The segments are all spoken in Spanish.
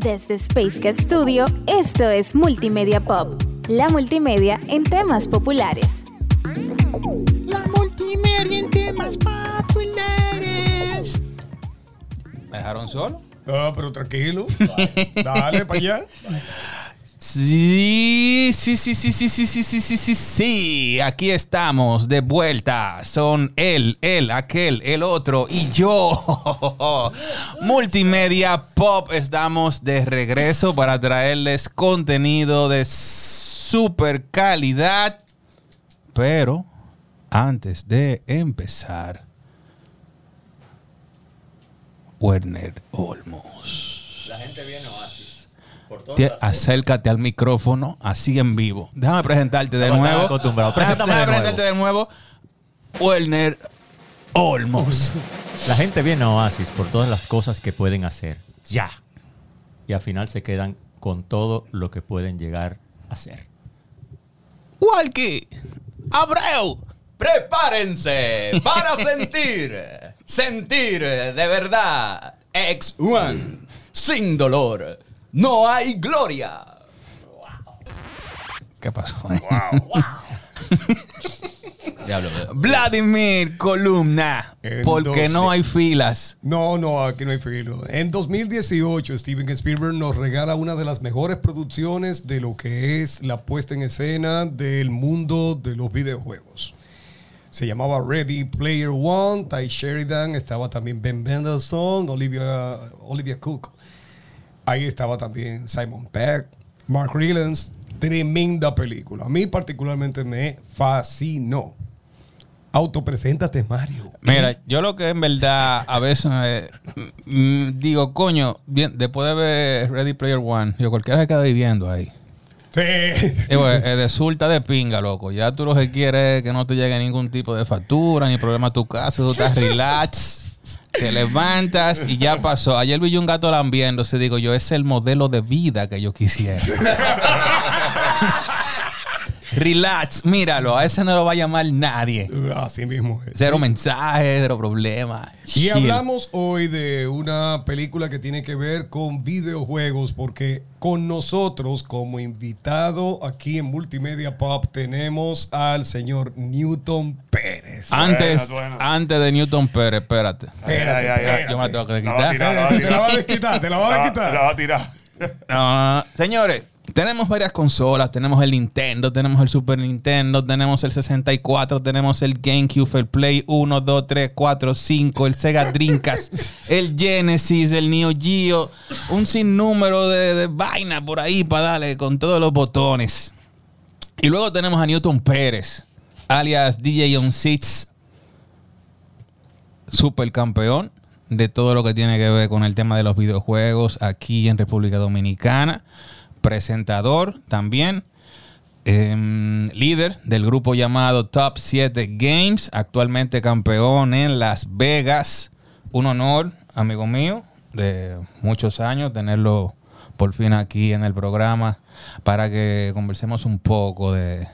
Desde Space Cat Studio, esto es Multimedia Pop, la multimedia en temas populares. La multimedia en temas populares. ¿Me dejaron solo? Ah, pero tranquilo. Dale para allá. Sí, sí, sí, sí, sí, sí, sí, sí, sí, sí, sí. Aquí estamos de vuelta. Son él, él, aquel, el otro y yo. Multimedia Pop. Estamos de regreso para traerles contenido de super calidad. Pero antes de empezar, Werner Olmos. La gente viene. Por todas Te- acércate al micrófono así en vivo. Déjame presentarte de Estaba nuevo. acostumbrado. Déjame- Preséntame déjame de nuevo. presentarte de nuevo. Werner Olmos. La gente viene a Oasis por todas las cosas que pueden hacer. Ya. Y al final se quedan con todo lo que pueden llegar a hacer. Walkie. Abreu. Prepárense para sentir, sentir de verdad. X1, sin dolor, no hay gloria. ¿Qué pasó? Diablo, Vladimir Columna. Porque Entonces- no hay filas. No, no, aquí no hay filo. En 2018, Steven Spielberg nos regala una de las mejores producciones de lo que es la puesta en escena del mundo de los videojuegos. Se llamaba Ready Player One, Ty Sheridan, estaba también Ben Mendelssohn, Olivia, Olivia Cook. Ahí estaba también Simon Peck, Mark Rylance. Tremenda película. A mí particularmente me fascinó. Autopreséntate, Mario. Mira, yo lo que en verdad a veces eh, mm, digo, coño, bien, después de ver Ready Player One, yo cualquiera se queda viviendo ahí. Sí. Digo, eh, eh, de sulta de pinga, loco. Ya tú lo que quieres es que no te llegue ningún tipo de factura ni problema a tu casa. Tú estás relax, te levantas y ya pasó. Ayer vi un gato lambiéndose. Digo yo, es el modelo de vida que yo quisiera. relax, míralo. A ese no lo va a llamar nadie. Así mismo es. Cero mensajes, cero problemas. Y Chill. hablamos hoy de una película que tiene que ver con videojuegos, porque con nosotros como invitado aquí en Multimedia Pop tenemos al señor Newton Pérez. Antes, antes de Newton Pérez, espérate. Espérate, Ay, ay. Yo me la tengo que quitar. Te la va a desquitar, te la va a desquitar. La va a tirar. No, señores, tenemos varias consolas. Tenemos el Nintendo, tenemos el Super Nintendo, tenemos el 64, tenemos el GameCube, el Play 1, 2, 3, 4, 5, el Sega Dreamcast, el Genesis, el Neo Geo, un sinnúmero de, de vaina por ahí para darle con todos los botones. Y luego tenemos a Newton Pérez, alias DJ On Six, supercampeón de todo lo que tiene que ver con el tema de los videojuegos aquí en República Dominicana. Presentador también. em, líder del grupo llamado Top 7 Games. Actualmente campeón en Las Vegas. Un honor, amigo mío, de muchos años tenerlo por fin aquí en el programa para que conversemos un poco de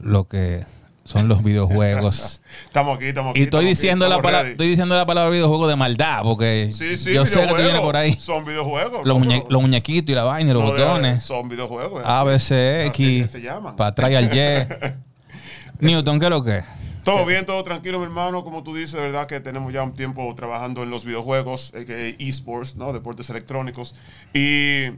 lo que son los videojuegos. Estamos aquí, estamos aquí. Y estoy aquí, diciendo, la palabra, estoy diciendo la palabra videojuego de maldad, porque Sí, sí, yo sé que tú vienes por ahí. Son videojuegos. Los, ¿no? muñe- los muñequitos y la vaina y los No, de- botones. Son videojuegos. A, B, C, Así X. que se llaman. Para atrás y al Y. Newton, ¿qué es lo que es? Todo bien, todo tranquilo, mi hermano. Como tú dices, de verdad que tenemos ya un tiempo trabajando en los videojuegos, eh, esports, ¿no? Deportes electrónicos. Y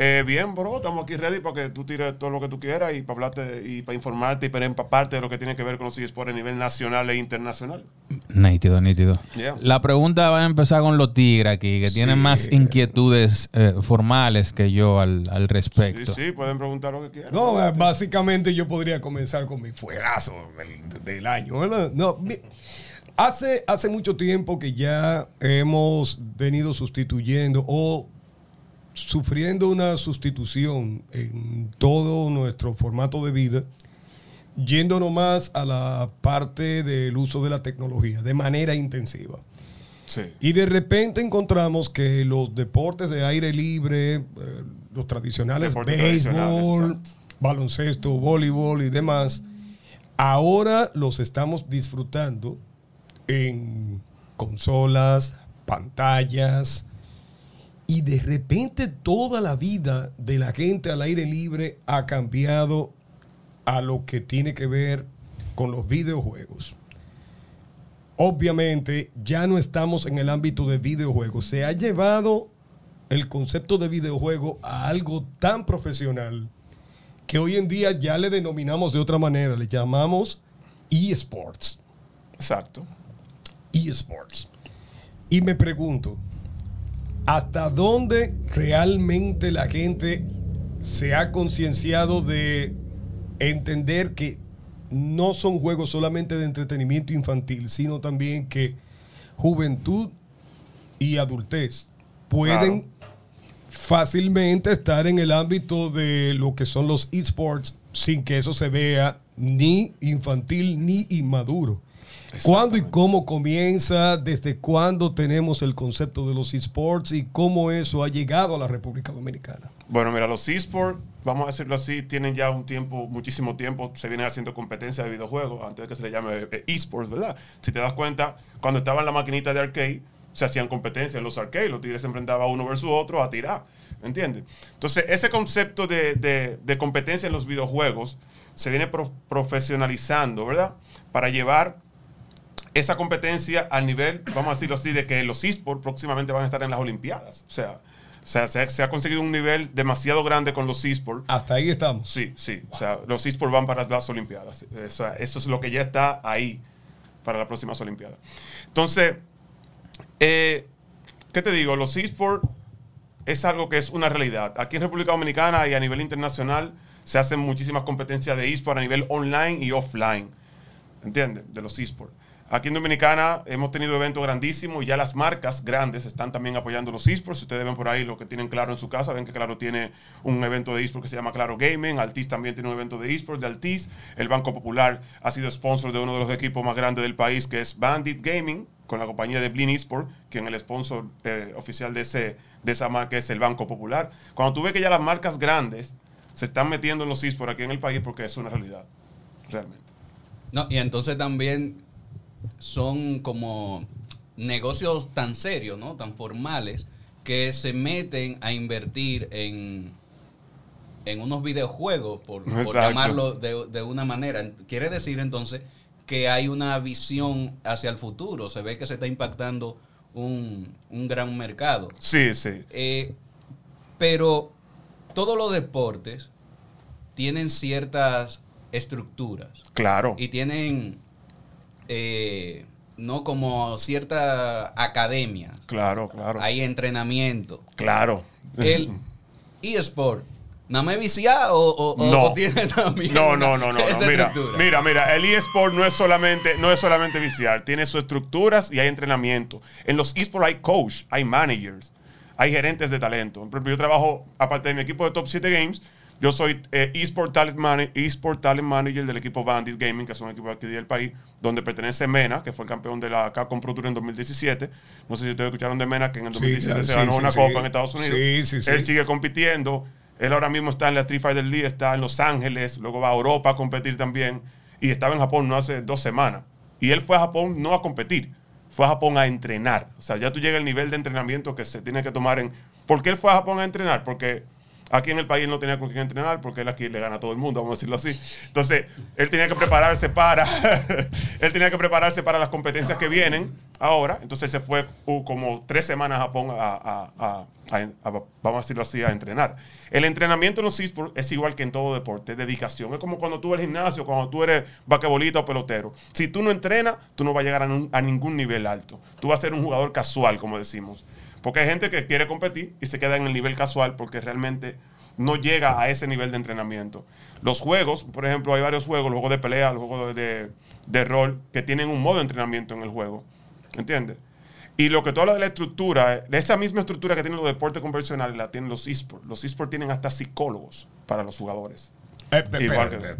eh, bien, bro, estamos aquí ready para que tú tires todo lo que tú quieras y para hablarte y para informarte y para empaparte de lo que tiene que ver con los esports a nivel nacional e internacional. Nítido, nítido. Yeah. La pregunta va a empezar con los tigres aquí, que tienen más inquietudes eh, formales que yo al, al Sí, respecto. sí, pueden preguntar lo que quieran. No, eh, básicamente yo podría comenzar con mi fuegazo del, del año. ¿verdad? No, mi- hace, hace mucho tiempo que ya hemos venido sustituyendo o sufriendo una sustitución en todo nuestro formato de vida, yéndonos más a la parte del uso de la tecnología de manera intensiva. Sí. Y de repente encontramos que los deportes de aire libre, eh, los tradicionales béisbol, baloncesto, voleibol y demás, ahora los estamos disfrutando en consolas, pantallas Y de repente toda la vida de la gente al aire libre ha cambiado a lo que tiene que ver con los videojuegos. Obviamente ya no estamos en el ámbito de videojuegos. Se ha llevado el concepto de videojuego a algo tan profesional que hoy en día ya le denominamos de otra manera. Le llamamos eSports. Exacto. eSports. Y me pregunto, ¿hasta dónde realmente la gente se ha concienciado de entender que no son juegos solamente de entretenimiento infantil, sino también que juventud y adultez pueden fácilmente estar en el ámbito de lo que son los esports sin que eso se vea ni infantil ni inmaduro. ¿Cuándo y cómo comienza? ¿Desde cuándo tenemos el concepto de los esports y cómo eso ha llegado a la República Dominicana? Bueno, mira, los esports, vamos a decirlo así, tienen ya un tiempo, muchísimo tiempo, se vienen haciendo competencia de videojuegos, antes de que se le llame eh, esports, ¿verdad? Si te das cuenta, cuando estaba en la maquinita de arcade, se hacían competencias en los arcades, los tigres se enfrentaban uno versus otro a tirar, ¿me entiendes? Entonces, ese concepto de, de- de competencia en los videojuegos se viene pro- profesionalizando, ¿verdad? Para llevar esa competencia al nivel, vamos a decirlo así, de que los esports próximamente van a estar en las Olimpiadas. O sea, o sea se, ha, se ha conseguido un nivel demasiado grande con los esports. Hasta ahí estamos. Sí, sí. O sea, los esports van para las Olimpiadas. O sea, eso es lo que ya está ahí para las próximas Olimpiadas. Entonces, eh, ¿qué te digo? Los esports es algo que es una realidad. Aquí en República Dominicana y a nivel internacional se hacen muchísimas competencias de esports a nivel online y offline. ¿Entiendes? De los esports. Aquí en Dominicana hemos tenido eventos grandísimos y ya las marcas grandes están también apoyando los esports. Si ustedes ven por ahí lo que tienen Claro en su casa, ven que Claro tiene un evento de esports que se llama Claro Gaming. Altis también tiene un evento de esports de Altis. El Banco Popular ha sido sponsor de uno de los equipos más grandes del país, que es Bandit Gaming, con la compañía de Blin Esport, quien el sponsor eh, oficial de, ese, de esa marca es el Banco Popular. Cuando tú ves que ya las marcas grandes se están metiendo en los esports aquí en el país, porque es una realidad, realmente. No, y entonces también son como negocios tan serios, ¿no? Tan formales, que se meten a invertir en, en unos videojuegos, por, llamarlo de, de una manera. Quiere decir entonces que hay una visión hacia el futuro. Se ve que se está impactando un, un gran mercado. Sí, sí. Eh, pero todos los deportes tienen ciertas estructuras Claro. y tienen eh, no como cierta academia. Claro, claro. Hay entrenamiento. Claro. El eSport, ¿nada más es viciado o, o- No. o tiene también No, no, no, no. no. Mira, estructura? mira, mira, el eSport no es solamente, no es solamente viciar, tiene sus estructuras y hay entrenamiento. En los eSport hay coach, hay managers, hay gerentes de talento. Yo trabajo, aparte de mi equipo de Top 7 Games, yo soy eh, eSport Talent, Mana- eSport Talent Manager del equipo Bandit Gaming, que es un equipo de aquí del país, donde pertenece Mena, que fue el campeón de la Capcom Pro Tour en 2017. No sé si ustedes escucharon de Mena, que en el Sí, 2017 claro, se sí, ganó sí, una copa en Estados Unidos. Sí, sí, sí. Él sigue compitiendo. Él ahora mismo está en la Street Fighter League, está en Los Ángeles, luego va a Europa a competir también. Y estaba en Japón no hace dos semanas. Y él fue a Japón no a competir, fue a Japón a entrenar. O sea, ya tú llegas al nivel de entrenamiento que se tiene que tomar en... ¿Por qué él fue a Japón a entrenar? Porque aquí en el país no tenía con quién entrenar, porque él aquí le gana a todo el mundo, vamos a decirlo así. Entonces, él tenía que prepararse para... él tenía que prepararse para las competencias que vienen ahora. Entonces, él se fue uh, como tres semanas a Japón a, a- a- a- vamos a decirlo así, a entrenar. El entrenamiento en los esports es igual que en todo deporte, dedicación. Es como cuando tú eres gimnasio, cuando tú eres vaquebolita o pelotero. Si tú no entrenas, tú no vas a llegar a ningún nivel alto. Tú vas a ser un jugador casual, como decimos. Porque hay gente que quiere competir y se queda en el nivel casual porque realmente no llega a ese nivel de entrenamiento. Los juegos, por ejemplo, hay varios juegos, los juegos de pelea, los juegos de, de rol, que tienen un modo de entrenamiento en el juego. ¿Entiendes? Y lo que tú hablas de la estructura, de esa misma estructura que tienen los deportes convencionales, la tienen los esports. Los esports tienen hasta psicólogos para los jugadores. Eh, pe- Igual que-.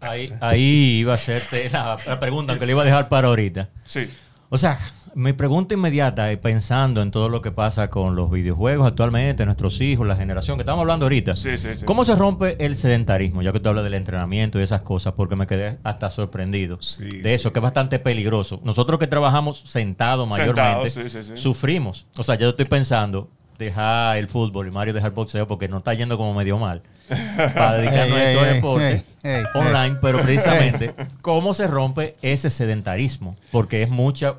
Ahí, ahí iba a hacerte la, la pregunta que le iba a dejar para ahorita. Sí. O sea, mi pregunta inmediata pensando en todo lo que pasa con los videojuegos actualmente, nuestros hijos, la generación que estamos hablando ahorita. Sí, sí, sí. ¿Cómo se rompe el sedentarismo? Ya que tú hablas del entrenamiento y esas cosas, porque me quedé hasta sorprendido Sí, de eso, sí. que es bastante peligroso. Nosotros que trabajamos sentados mayormente, Sentados, sí, sí, sí. sufrimos. O sea, yo estoy pensando dejar el fútbol y Mario dejar el boxeo porque no está yendo como medio mal para dedicarnos a estos deportes online, pero precisamente cómo se rompe ese sedentarismo, porque es mucha,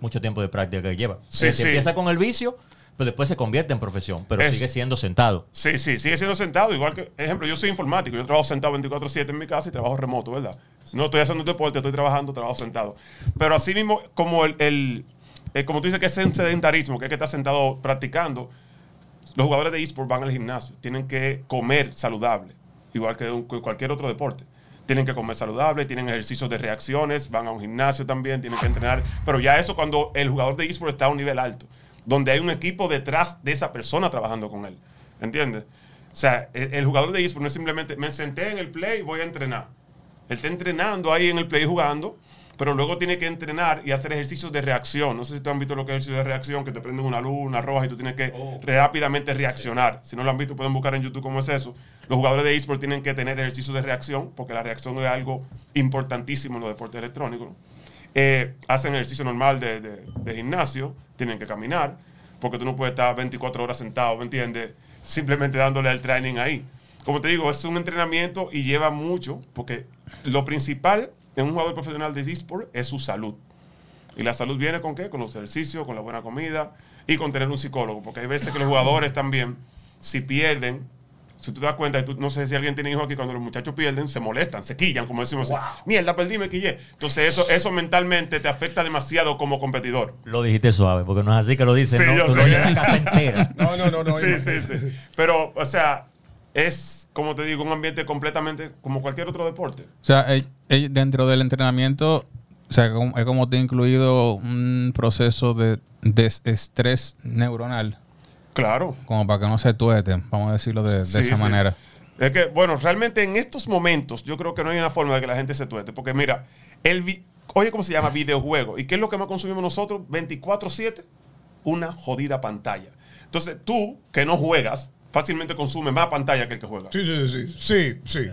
mucho tiempo de práctica que lleva. Sí, Eh, se sí. empieza con el vicio, pero después se convierte en profesión, pero Es- sigue siendo sentado. Sí, sí, sigue siendo sentado. Igual que, ejemplo, yo soy informático. Yo trabajo sentado 24-7 en mi casa y trabajo remoto, ¿verdad? No estoy haciendo un deporte, estoy trabajando, trabajo sentado. Pero así mismo, como el, el- eh, como tú dices que es sedentarismo, que es que estás sentado practicando, los jugadores de eSport van al gimnasio. Tienen que comer saludable, igual que, un- que cualquier otro deporte. Tienen que comer saludable, tienen ejercicios de reacciones, van a un gimnasio también, tienen que entrenar. Pero ya eso cuando el jugador de eSport está a un nivel alto, donde hay un equipo detrás de esa persona trabajando con él. ¿Entiendes? O sea, el, jugador de eSport no es simplemente me senté en el play y voy a entrenar. Él está entrenando ahí en el play jugando, pero luego tiene que entrenar y hacer ejercicios de reacción. No sé si te han visto lo que es ejercicio de reacción, que te prenden una luz, una roja y tú tienes que rápidamente reaccionar. Si no lo han visto, pueden buscar en YouTube cómo es eso. Los jugadores de eSport tienen que tener ejercicios de reacción, porque la reacción es algo importantísimo en los deportes electrónicos. Eh, hacen ejercicio normal de, de- de gimnasio, tienen que caminar, porque tú no puedes estar 24 horas sentado, ¿me entiendes? Simplemente dándole al training ahí. Como te digo, es un entrenamiento y lleva mucho, porque lo principal en un jugador profesional de eSport es su salud. Y la salud viene con qué? Con los ejercicios, con la buena comida y con tener un psicólogo. Porque hay veces que los jugadores también, si pierden, si tú te das cuenta, y tú- no sé si alguien tiene hijos aquí, cuando los muchachos pierden, se molestan, se quillan, como decimos. Mierda, perdí, me quillé. Entonces eso, eso mentalmente te afecta demasiado como competidor. Lo dijiste suave, porque no es así que lo dicen, Sí, no, yo tú sé. lo llevas casa entera. No, no, no, no. sí, sí, sí. Pero, o sea, es, como te digo, un ambiente completamente como cualquier otro deporte. O sea, eh, eh, dentro del entrenamiento, o sea, es como te ha incluido un proceso de desestrés neuronal, Claro. como para que no se tueten, vamos a decirlo de, de Sí, esa sí. manera. Es que, bueno, realmente en estos momentos yo creo que no hay una forma de que la gente se tuete. Porque mira, el oye, ¿cómo se llama? Videojuego. ¿Y qué es lo que más consumimos nosotros? 24-7, una jodida pantalla. Entonces tú, que no juegas, fácilmente consumes más pantalla que el que juega. Sí, sí, sí. Sí, sí.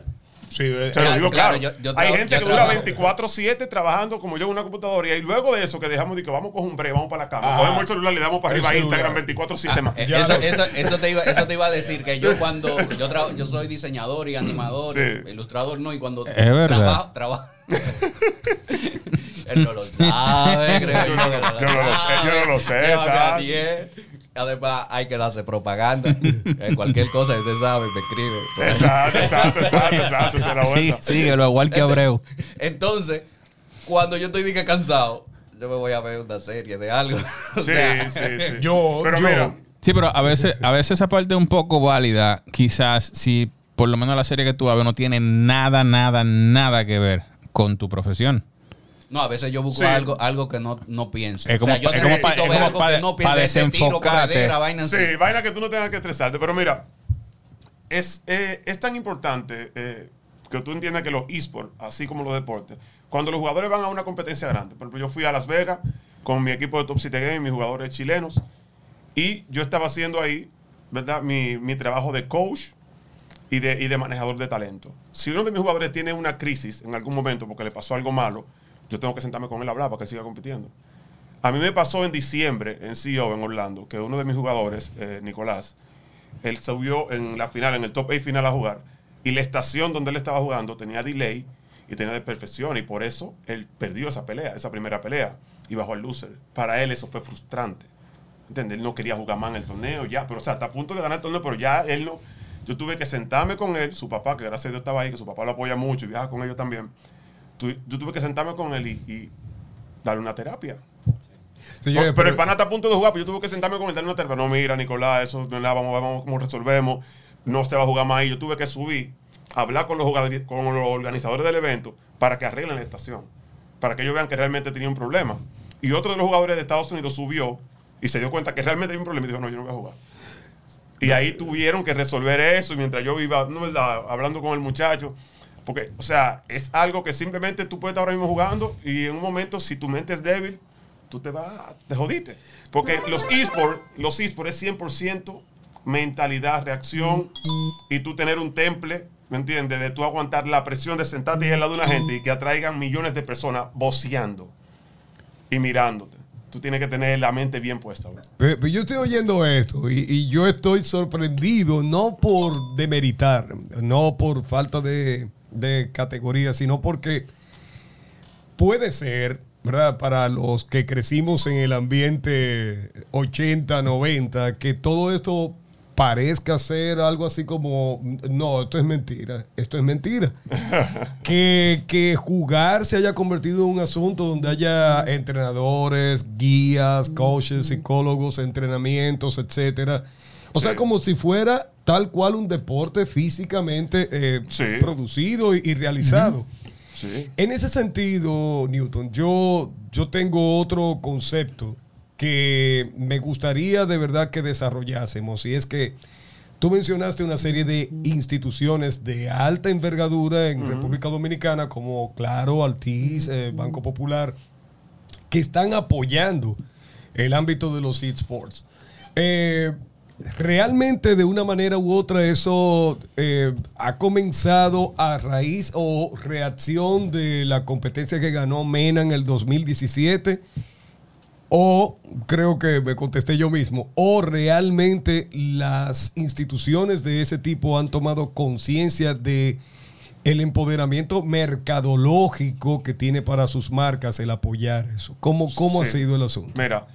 Sí, eh, Se lo digo claro. claro, yo- yo Hay gente que dura trabajo. 24-7 trabajando como yo en una computadora y luego de eso que dejamos de que vamos con un break, vamos para la cama, Ah. cogemos el celular, le damos para arriba a. Instagram 24-7 más. Eh, eso, lo- eso- eso te iba, eso te iba a decir que yo cuando yo, tra- yo soy diseñador y animador, Sí. ilustrador, no, y cuando Es verdad. trabajo, trabajo. Él no lo sabe, creo yo, que no lo Yo no lo sé, sabe. yo no lo sé, Llévame a ¿sabes? 10. Además, hay que darse propaganda. Eh, cualquier cosa que usted sabe, me escribe. Exacto, exacto, exacto, exacto. la Sí, síguelo, igual que Abreu. Entonces, cuando yo estoy dije cansado, yo me voy a ver una serie de algo. O Sí, sea, sí, sí. Yo- Pero yo- mira, Sí, pero a veces, a veces esa parte es un poco válida, quizás si por lo menos la serie que tú ves no tiene nada, nada, nada que ver con tu profesión. No, a veces yo busco Sí. algo, algo que no, no piense. Es como- o sea, yo es como necesito pa- es ver como algo pa- que no piense. ese tiro, desenfocarte. corredera, vaina así. Sí, vaina que tú no tengas que estresarte. Pero mira, es, eh, es tan importante eh, que tú entiendas que los esports, así como los deportes, cuando los jugadores van a una competencia grande, por ejemplo, yo fui a Las Vegas con mi equipo de Top 7 Game, mis jugadores chilenos, y yo estaba haciendo ahí, ¿verdad? Mi, mi trabajo de coach y de, y de manejador de talento. Si uno de mis jugadores tiene una crisis en algún momento porque le pasó algo malo, yo tengo que sentarme con él a hablar para que él siga compitiendo. A mí me pasó en diciembre en CEO en Orlando que uno de mis jugadores, eh, Nicolás, él subió en la final, en el top 8 final a jugar, y la estación donde él estaba jugando tenía delay y tenía desperfección, y por eso él perdió esa pelea, esa primera pelea, y bajó al loser. Para él eso fue frustrante. ¿Entiendes? Él no quería jugar más en el torneo, ya, pero o sea, está a punto de ganar el torneo, pero ya él no. Yo tuve que sentarme con él, su papá, que gracias a Dios estaba ahí, que su papá lo apoya mucho y viaja con ellos también. Tu- yo tuve que sentarme con él y, y darle una terapia. Pero, el pana está a punto de jugar, pero yo tuve que sentarme con él, darle una terapia. No, mira, Nicolás, eso no vamos, vamos cómo resolvemos. No se va a jugar más ahí. Yo tuve que subir, hablar con los, jugadores, con los organizadores del evento para que arreglen la estación. Para que ellos vean que realmente tenía un problema. Y otro de los jugadores de Estados Unidos subió y se dio cuenta que realmente había un problema y dijo, no, yo no voy a jugar. Y ahí tuvieron que resolver eso. Y mientras yo iba, no, ¿verdad? hablando con el muchacho, porque, o sea, es algo que simplemente tú puedes estar ahora mismo jugando y en un momento, si tu mente es débil, tú te vas, te jodiste. Porque los esports, los esports es 100% mentalidad, reacción y tú tener un temple, ¿me entiendes? De tú aguantar la presión de sentarte ahí al lado de una gente y que atraigan millones de personas voceando y mirándote. tú tienes que tener la mente bien puesta, bro. Pero, pero yo estoy oyendo esto y, y yo estoy sorprendido, no por demeritar, no por falta de, de categoría, sino porque puede ser, ¿verdad? Para los que crecimos en el ambiente 80, 90, que todo esto parezca ser algo así como, no, esto es mentira, esto es mentira. que, que jugar se haya convertido en un asunto donde haya entrenadores, guías, coaches, psicólogos, entrenamientos, etcétera. O sea, como si fuera tal cual un deporte físicamente eh, Sí. producido y, y realizado. Sí. En ese sentido, Newton, yo, yo tengo otro concepto que me gustaría de verdad que desarrollásemos y es que tú mencionaste una serie de instituciones de alta envergadura en República Dominicana como Claro, Altiz, eh, Banco Popular, que están apoyando el ámbito de los esports. Eh, realmente de una manera u otra eso eh, ha comenzado a raíz o reacción de la competencia que ganó Mena en el 2017 o creo que me contesté yo mismo, o realmente las instituciones de ese tipo han tomado conciencia de el empoderamiento mercadológico que tiene para sus marcas el apoyar eso. ¿Cómo, cómo ha sido el asunto? Mira,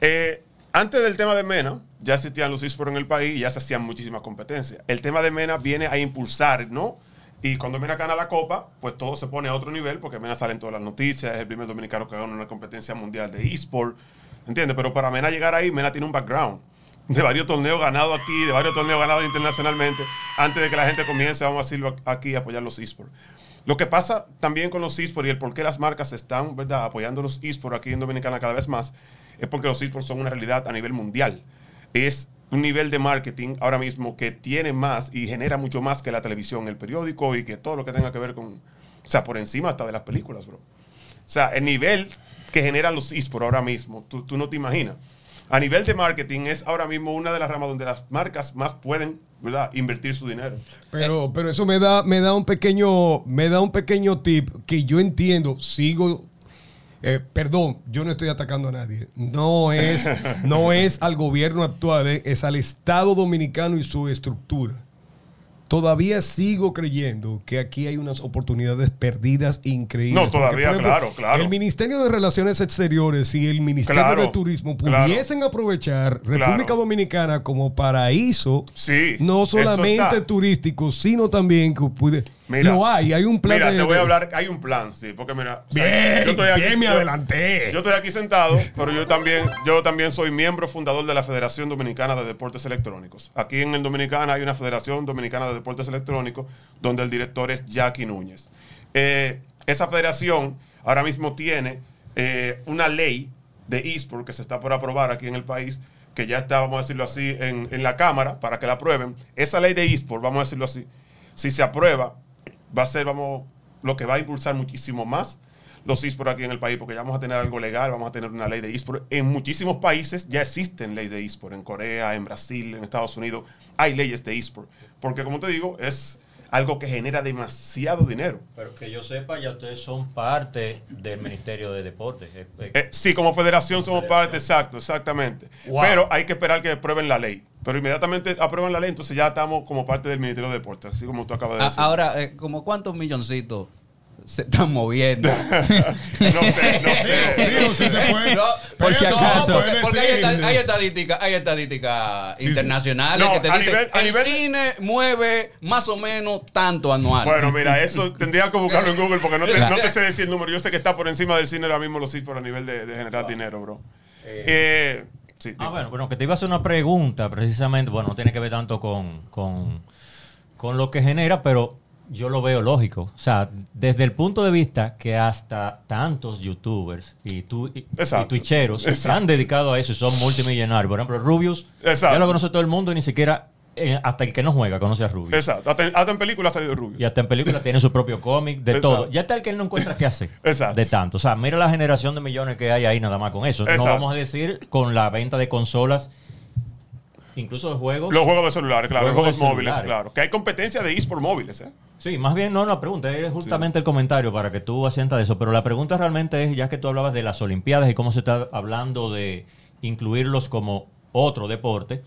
eh, antes del tema de MENA, ya existían los esports en el país y ya se hacían muchísimas competencias. El tema de MENA viene a impulsar, ¿no? Y cuando MENA gana la copa, pues todo se pone a otro nivel porque MENA sale en todas las noticias, es el primer dominicano que gana una competencia mundial de esport, ¿entiendes? Pero para MENA llegar ahí, MENA tiene un background de varios torneos ganados aquí, de varios torneos ganados internacionalmente, antes de que la gente comience, vamos a decirlo aquí, a apoyar los esports. Lo que pasa también con los esports y el por qué las marcas están ¿verdad? apoyando los esports aquí en Dominicana cada vez más es porque los esports son una realidad a nivel mundial. Es un nivel de marketing ahora mismo que tiene más y genera mucho más que la televisión, el periódico y que todo lo que tenga que ver con, o sea, por encima hasta de las películas, bro. O sea, el nivel que generan los esports ahora mismo, tú, tú no te imaginas. A nivel de marketing es ahora mismo una de las ramas donde las marcas más pueden, ¿verdad?, invertir su dinero. Pero, pero eso me da, me da un pequeño, me da un pequeño tip que yo entiendo, sigo. Eh, perdón, yo no estoy atacando a nadie. No es, no es al gobierno actual, eh, es al Estado dominicano y su estructura. Todavía sigo creyendo que aquí hay unas oportunidades perdidas increíbles. No, todavía, claro, claro. El Ministerio de Relaciones Exteriores y el Ministerio Claro, de Turismo claro. pudiesen aprovechar Claro. República Dominicana como paraíso Sí, no solamente turístico, sino también que puede. Mira, lo hay, hay un plan Mira, de- te voy a hablar, hay un plan, sí, porque mira, o sea, Bien, bien, me yo- adelanté. Yo estoy aquí sentado, pero yo también, yo también soy miembro fundador de la Federación Dominicana de Deportes Electrónicos. Aquí en el Dominicana hay una Federación Dominicana de Deportes Electrónicos donde el director es Jackie Núñez. Eh, esa federación ahora mismo tiene eh, una ley de eSport que se está por aprobar aquí en el país, que ya está, vamos a decirlo así, en, en la Cámara para que la aprueben. Esa ley de eSport, vamos a decirlo así, si se aprueba, va a ser, vamos, lo que va a impulsar muchísimo más los eSports aquí en el país, porque ya vamos a tener algo legal, vamos a tener una ley de eSports. En muchísimos países ya existen leyes de eSports, en Corea, en Brasil, en Estados Unidos, hay leyes de eSports. Porque como te digo, es algo que genera demasiado dinero. Pero que yo sepa, ya ustedes son parte del Ministerio de Deportes. Eh, sí, como federación somos parte, exacto, exactamente. Wow. Pero hay que esperar que aprueben la ley. Pero inmediatamente aprueban la ley, entonces ya estamos como parte del Ministerio de Deportes, así como tú acabas de decir. ahora, eh, como cuántos milloncitos se están moviendo. no sé, no sé. Sí, sí se puede. No, Por si no, acaso. porque, porque hay, estadísticas hay estadísticas sí. internacionales No, que te a dicen nivel- a el nivel- cine mueve más o menos tanto anual. Bueno, mira, eso tendría que buscarlo en Google porque no te, Claro. no te sé decir el número. Yo sé que está por encima del cine ahora mismo los esports a nivel de, de generar dinero, bro. Eh, sí, Ah, bueno, bueno, que te iba a hacer una pregunta precisamente, bueno, no tiene que ver tanto con, con, con lo que genera, pero yo lo veo lógico. O sea, desde el punto de vista que hasta tantos youtubers y, tu, y, y Exacto. twitcheros se Exacto. han dedicado a eso y son multimillonarios. Por ejemplo, Rubius, Exacto. ya lo conoce todo el mundo y ni siquiera eh, hasta el que no juega conoce a Rubius. Exacto. Hasta, en- hasta en películas ha salido Rubio. Y hasta en películas tiene su propio cómic, de Exacto. todo. Ya está el que él no encuentra qué hacer. Exacto. De tanto. O sea, mira la generación de millones que hay ahí nada más con eso. No Exacto. vamos a decir con la venta de consolas incluso de juegos. Los juegos de celulares, claro. Juegos Juegos, móviles, celulares. claro. Que hay competencia de eSport móviles, ¿eh? Sí, más bien no la pregunta, es justamente el comentario para que tú asientas de eso, pero la pregunta realmente es, ya que tú hablabas de las Olimpiadas y cómo se está hablando de incluirlos como otro deporte,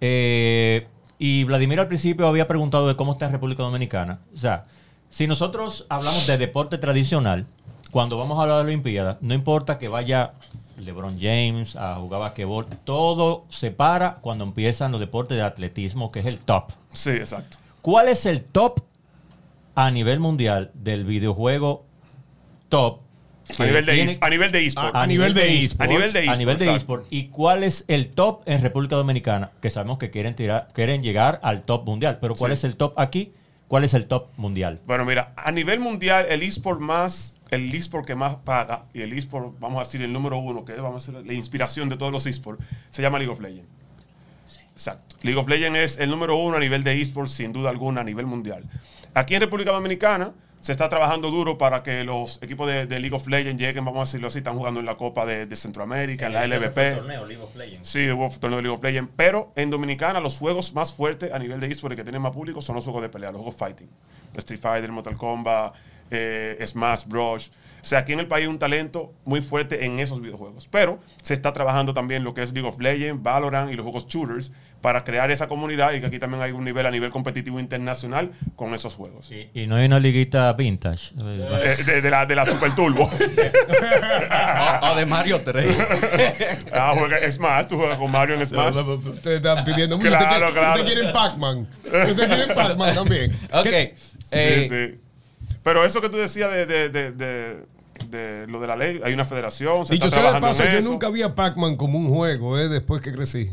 eh, y Vladimir al principio había preguntado de cómo está República Dominicana. O sea, si nosotros hablamos de deporte tradicional, cuando vamos a hablar de Olimpiadas, no importa que vaya LeBron James a jugar basquetbol, todo se para cuando empiezan los deportes de atletismo, que es el top. Sí, exacto. ¿Cuál es el top a nivel mundial del videojuego top? A nivel de, tiene- a nivel de eSport. a nivel de eSports. A nivel de a nivel de eSports, eSport. ¿Y cuál es el top en República Dominicana? Que sabemos que quieren tirar, quieren llegar al top mundial. Pero ¿cuál Sí. es el top aquí? ¿Cuál es el top mundial? Bueno, mira, a nivel mundial, el eSport más, el eSport que más paga y el eSport, vamos a decir, el número uno, que vamos a decir, la inspiración de todos los eSports, se llama League of Legends. Exacto. League of Legends es el número uno a nivel de eSport, sin duda alguna, a nivel mundial. Aquí en República Dominicana se está trabajando duro para que los equipos de, de League of Legends lleguen, vamos a decirlo así, están jugando en la Copa de, de Centroamérica, en la LVP. Sí, hubo torneo de League of Legends. Pero en Dominicana, los juegos más fuertes a nivel de eSports y que tienen más público son los juegos de pelea, los juegos fighting. Street Fighter, Mortal Kombat, eh, Smash Bros. O sea, aquí en el país hay un talento muy fuerte en esos videojuegos. Pero se está trabajando también lo que es League of Legends, Valorant y los juegos shooters para crear esa comunidad y que aquí también hay un nivel a nivel competitivo internacional con esos juegos. Y, y no hay una liguita vintage. Eh, de, de la, de la Super Turbo. O, o de Mario 3. ah, juega Smash, tú juegas con Mario en Smash. Ustedes están pidiendo. Mira, Claro, ustedes, claro. ustedes quieren Pac-Man. Ustedes quieren Pac-Man también. ok. ¿Qué- eh, Sí, sí. Pero eso que tú decías de, de, de, de- de lo de la ley, hay una federación, se Dicho está de trabajando paso, en yo eso. nunca vi a Pac-Man como un juego, eh, después que crecí.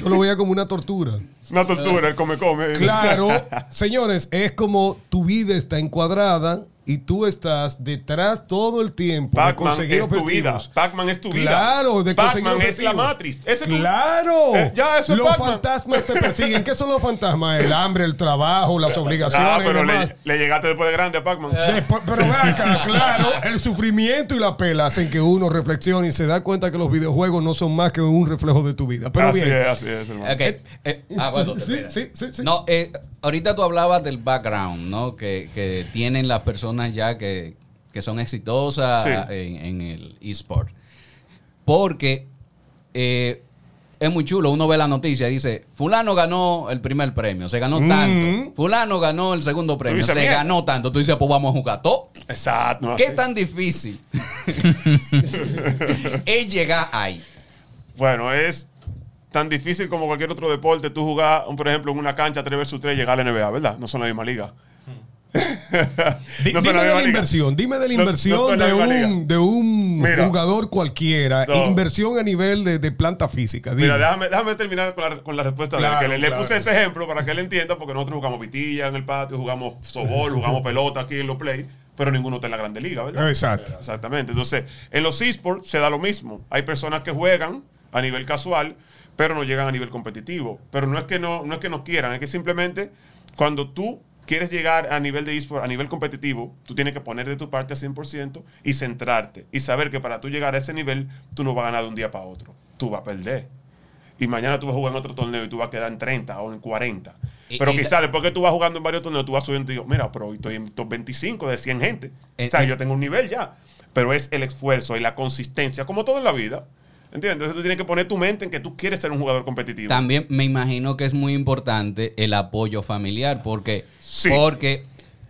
Yo lo veía como una tortura. Una tortura, el come-come. Claro, señores, es como tu vida está encuadrada y tú estás detrás todo el tiempo de Pac-Man conseguir es tu vida. Pac-Man es tu vida. Claro, de Pac-Man es la. Matrix. Ese es tu- Claro. Eh, ya, eso es los Pac-Man. fantasmas te persiguen. ¿Qué son los fantasmas? El hambre, el trabajo, las obligaciones. Ah, pero y demás. le, le llegaste después de grande a Pac-Man. Después- pero acá, claro, el sufrimiento y la pela hacen que uno reflexione y se da cuenta que los videojuegos no son más que un reflejo de tu vida. Pero así bien, es, así es, hermano. Ok. eh, ah, bueno, Sí, sí, sí, sí. No, eh, ahorita tú hablabas del background, ¿no? Que, que tienen las personas ya que, que son exitosas Sí. en, en el eSport. Porque eh, es muy chulo. Uno ve la noticia y dice, fulano ganó el primer premio, se ganó tanto. Fulano ganó el segundo premio, se "Mierda". ganó tanto. Tú dices, pues vamos a jugar todo. Exacto. ¿Qué así. tan difícil es llegar ahí? Bueno, es tan difícil como cualquier otro deporte. Tú jugar, por ejemplo, en una cancha 3 vs 3 llegar a la NBA, ¿verdad? No son la misma liga. No dime de la liga. inversión, dime de la No- no inversión la de, un, de un Mira. jugador cualquiera, inversión a nivel de, de planta física. dime. Mira, déjame, déjame terminar con la, con la respuesta de él, Claro, que le, le claro. puse ese ejemplo para que él entienda, porque nosotros jugamos vitilla en el patio, jugamos sobol, jugamos pelota aquí en los play, pero ninguno está en la grande liga, ¿verdad? Exacto. Exactamente. Entonces, en los esports se da lo mismo. Hay personas que juegan a nivel casual, pero no llegan a nivel competitivo. Pero no es que no, no es que no quieran, es que simplemente cuando tú quieres llegar a nivel de esports, a nivel competitivo, tú tienes que poner de tu parte al 100% y centrarte y saber que para tú llegar a ese nivel, tú no vas a ganar de un día para otro. Tú vas a perder. Y mañana tú vas a jugar en otro torneo y tú vas a quedar en 30 o en 40. Y- pero quizás después que tú vas jugando en varios torneos, tú vas subiendo y digo, mira, pero hoy estoy en top 25 de 100 gente. Eh, o sea, eh. yo tengo un nivel ya. Pero es el esfuerzo y la consistencia, como todo en la vida. ¿Entiendes? Entonces tú tienes que poner tu mente en que tú quieres ser un jugador competitivo. También me imagino que es muy importante el apoyo familiar, porque, Sí. porque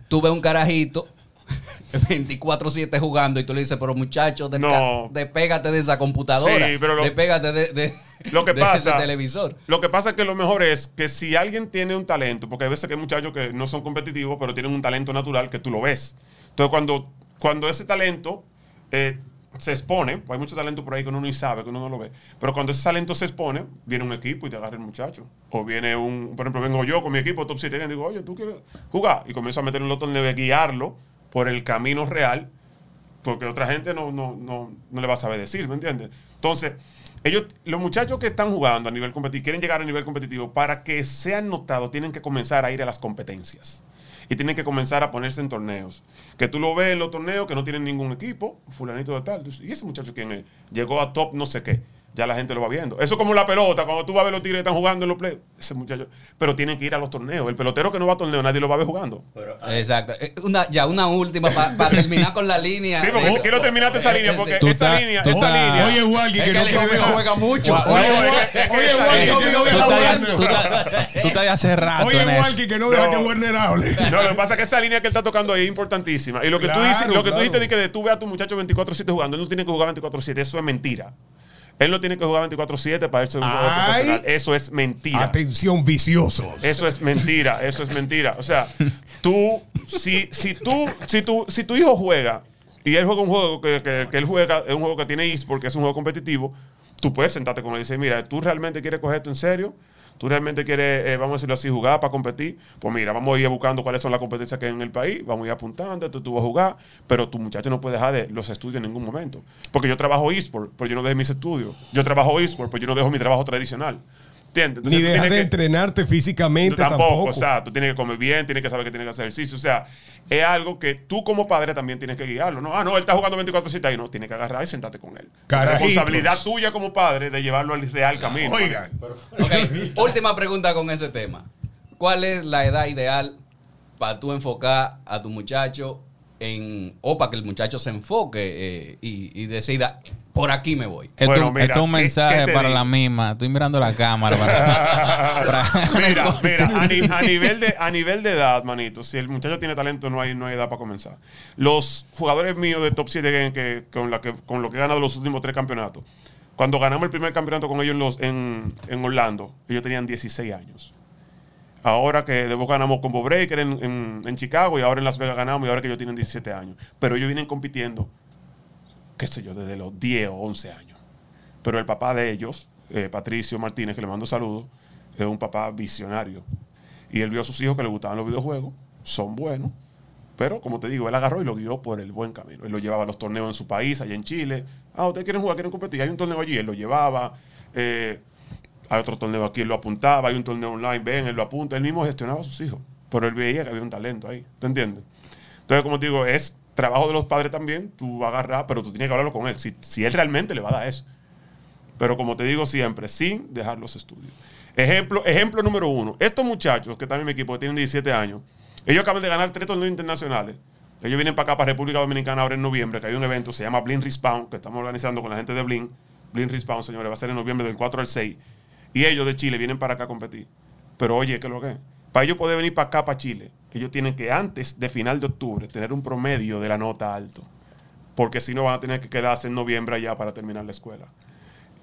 tú ves un carajito 24-7 jugando y tú le dices, pero muchacho, No. despégate de esa computadora, Sí, pero lo- despégate de, de- Lo que de pasa, ese televisor. Lo que pasa es que lo mejor es que si alguien tiene un talento, porque hay veces que hay muchachos que no son competitivos, pero tienen un talento natural que tú lo ves. Entonces, cuando, cuando ese talento eh, se expone, pues hay mucho talento por ahí que uno ni sabe, que uno no lo ve, pero cuando ese talento se expone, viene un equipo y te agarra el muchacho. O viene un, por ejemplo, vengo yo con mi equipo top 7 y digo, oye, ¿tú quieres jugar? Y comienzo a meterlo en los torneos, guiarlo por el camino real porque otra gente no, no, no, no le va a saber decir, ¿me entiendes? Entonces, ellos, los muchachos que están jugando a nivel competitivo, quieren llegar a nivel competitivo, para que sean notados, tienen que comenzar a ir a las competencias. Y tienen que comenzar a ponerse en torneos. Que tú lo ves en los torneos que no tienen ningún equipo, fulanito de tal. ¿Y ese muchacho quién es? Llegó a top no sé qué. Ya la gente lo va viendo. Eso es como la pelota, cuando tú vas a ver los tigres que están jugando en los play, ese muchacho, pero tienen que ir a los torneos. El pelotero que no va a torneo, nadie lo va a ver jugando. Exacto. Eh, Una, ya, una última para terminar con la línea. Sí, porque Eso. quiero terminarte esa línea, porque esa línea, tú esa línea. Oye, Walkie, Es que que no el hijo mío juega mucho. Oye, Walkie, no Tú deja estás ya- jugando. tú estás- tú estás ya hace rato Oye. Walkie, que no deja que vulnerable. No, lo que pasa es que esa línea que él está tocando ahí es importantísima. Y lo que tú dices, lo que tú dijiste de que de tú veas a tu muchacho 24-7 jugando, él no tiene que jugar 24-7, eso es mentira. Él no tiene que jugar 24-7 para irse un jugador profesional. Eso es mentira. Atención, viciosos. Eso es mentira, eso es mentira. O sea, tú, si, si tú, si tu, si tu hijo juega y él juega un juego que, que- que él juega, es un juego que tiene eSport, que es un juego competitivo, tú puedes sentarte con él y decir, mira, tú realmente quieres coger esto en serio, tú realmente quieres, eh, vamos a decirlo así, jugar para competir, pues mira, vamos a ir buscando cuáles son las competencias que hay en el país, vamos a ir apuntando, esto tú vas a jugar, pero tu muchacho no puede dejar de los estudios en ningún momento. Porque yo trabajo eSport, pero yo no dejo mis estudios. Yo trabajo eSport, pero yo no dejo mi trabajo tradicional. ¿Entiendes? Ni tú deja tienes de que- entrenarte físicamente Tú tampoco, tampoco. o sea, tú tienes que comer bien, tienes que saber que tienes que hacer ejercicio. O sea, es algo que tú como padre también tienes que guiarlo. No, ah, no, él está jugando 24-7 ahí. No, tienes que agarrar y sentarte con él. Carajitos. Responsabilidad tuya como padre de llevarlo al real camino. Oigan, Ok, última pregunta con ese tema. ¿Cuál es la edad ideal para tú enfocar a tu muchacho en, o para que el muchacho se enfoque eh, y, y decida, por aquí me voy? Esto, Bueno, mira, esto es un ¿qué- mensaje qué para digo? la misma. Estoy mirando la cámara. para- para- mira, mira, a, ni- a nivel de, a nivel de edad, manito, si el muchacho tiene talento, no hay, no hay edad para comenzar. Los jugadores míos de top 7 que, que- con, la que, con lo que he ganado los últimos tres campeonatos, cuando ganamos el primer campeonato con ellos en, los, en, en Orlando, ellos tenían 16 años. Ahora que después ganamos con Bob Breaker en, en- en Chicago y ahora en Las Vegas ganamos y ahora que ellos tienen 17 años. Pero ellos vienen compitiendo, qué sé yo, desde los 10 o 11 años. Pero el papá de ellos, eh, Patricio Martínez, que le mando saludos, es un papá visionario. Y él vio a sus hijos que le gustaban los videojuegos, son buenos, pero como te digo, él agarró y lo guió por el buen camino. Él lo llevaba a los torneos en su país, allá en Chile. Ah, ustedes quieren jugar, quieren competir. Hay un torneo allí, él lo llevaba. Eh, hay otro torneo aquí, él lo apuntaba. Hay un torneo online, ven, él lo apunta. Él mismo gestionaba a sus hijos. Pero él veía que había un talento ahí. ¿Te entiendes? Entonces, como te digo, es trabajo de los padres también. Tú agarras, pero tú tienes que hablarlo con él. Si, si él realmente le va a dar eso. Pero como te digo siempre, sin dejar los estudios. Ejemplo, ejemplo número uno. Estos muchachos que están en mi equipo, que tienen 17 años, ellos acaban de ganar tres torneos internacionales. Ellos vienen para acá, para República Dominicana, ahora en noviembre, que hay un evento, se llama Blink Respawn, que estamos organizando con la gente de Blink. Blink Respawn, señores, va a ser en noviembre del 4 al 6. Y ellos de Chile vienen para acá a competir. Pero oye, ¿qué es lo que es? Para ellos poder venir para acá, para Chile, ellos tienen que antes de final de octubre tener un promedio de la nota alto. Porque si no van a tener que quedarse en noviembre allá para terminar la escuela.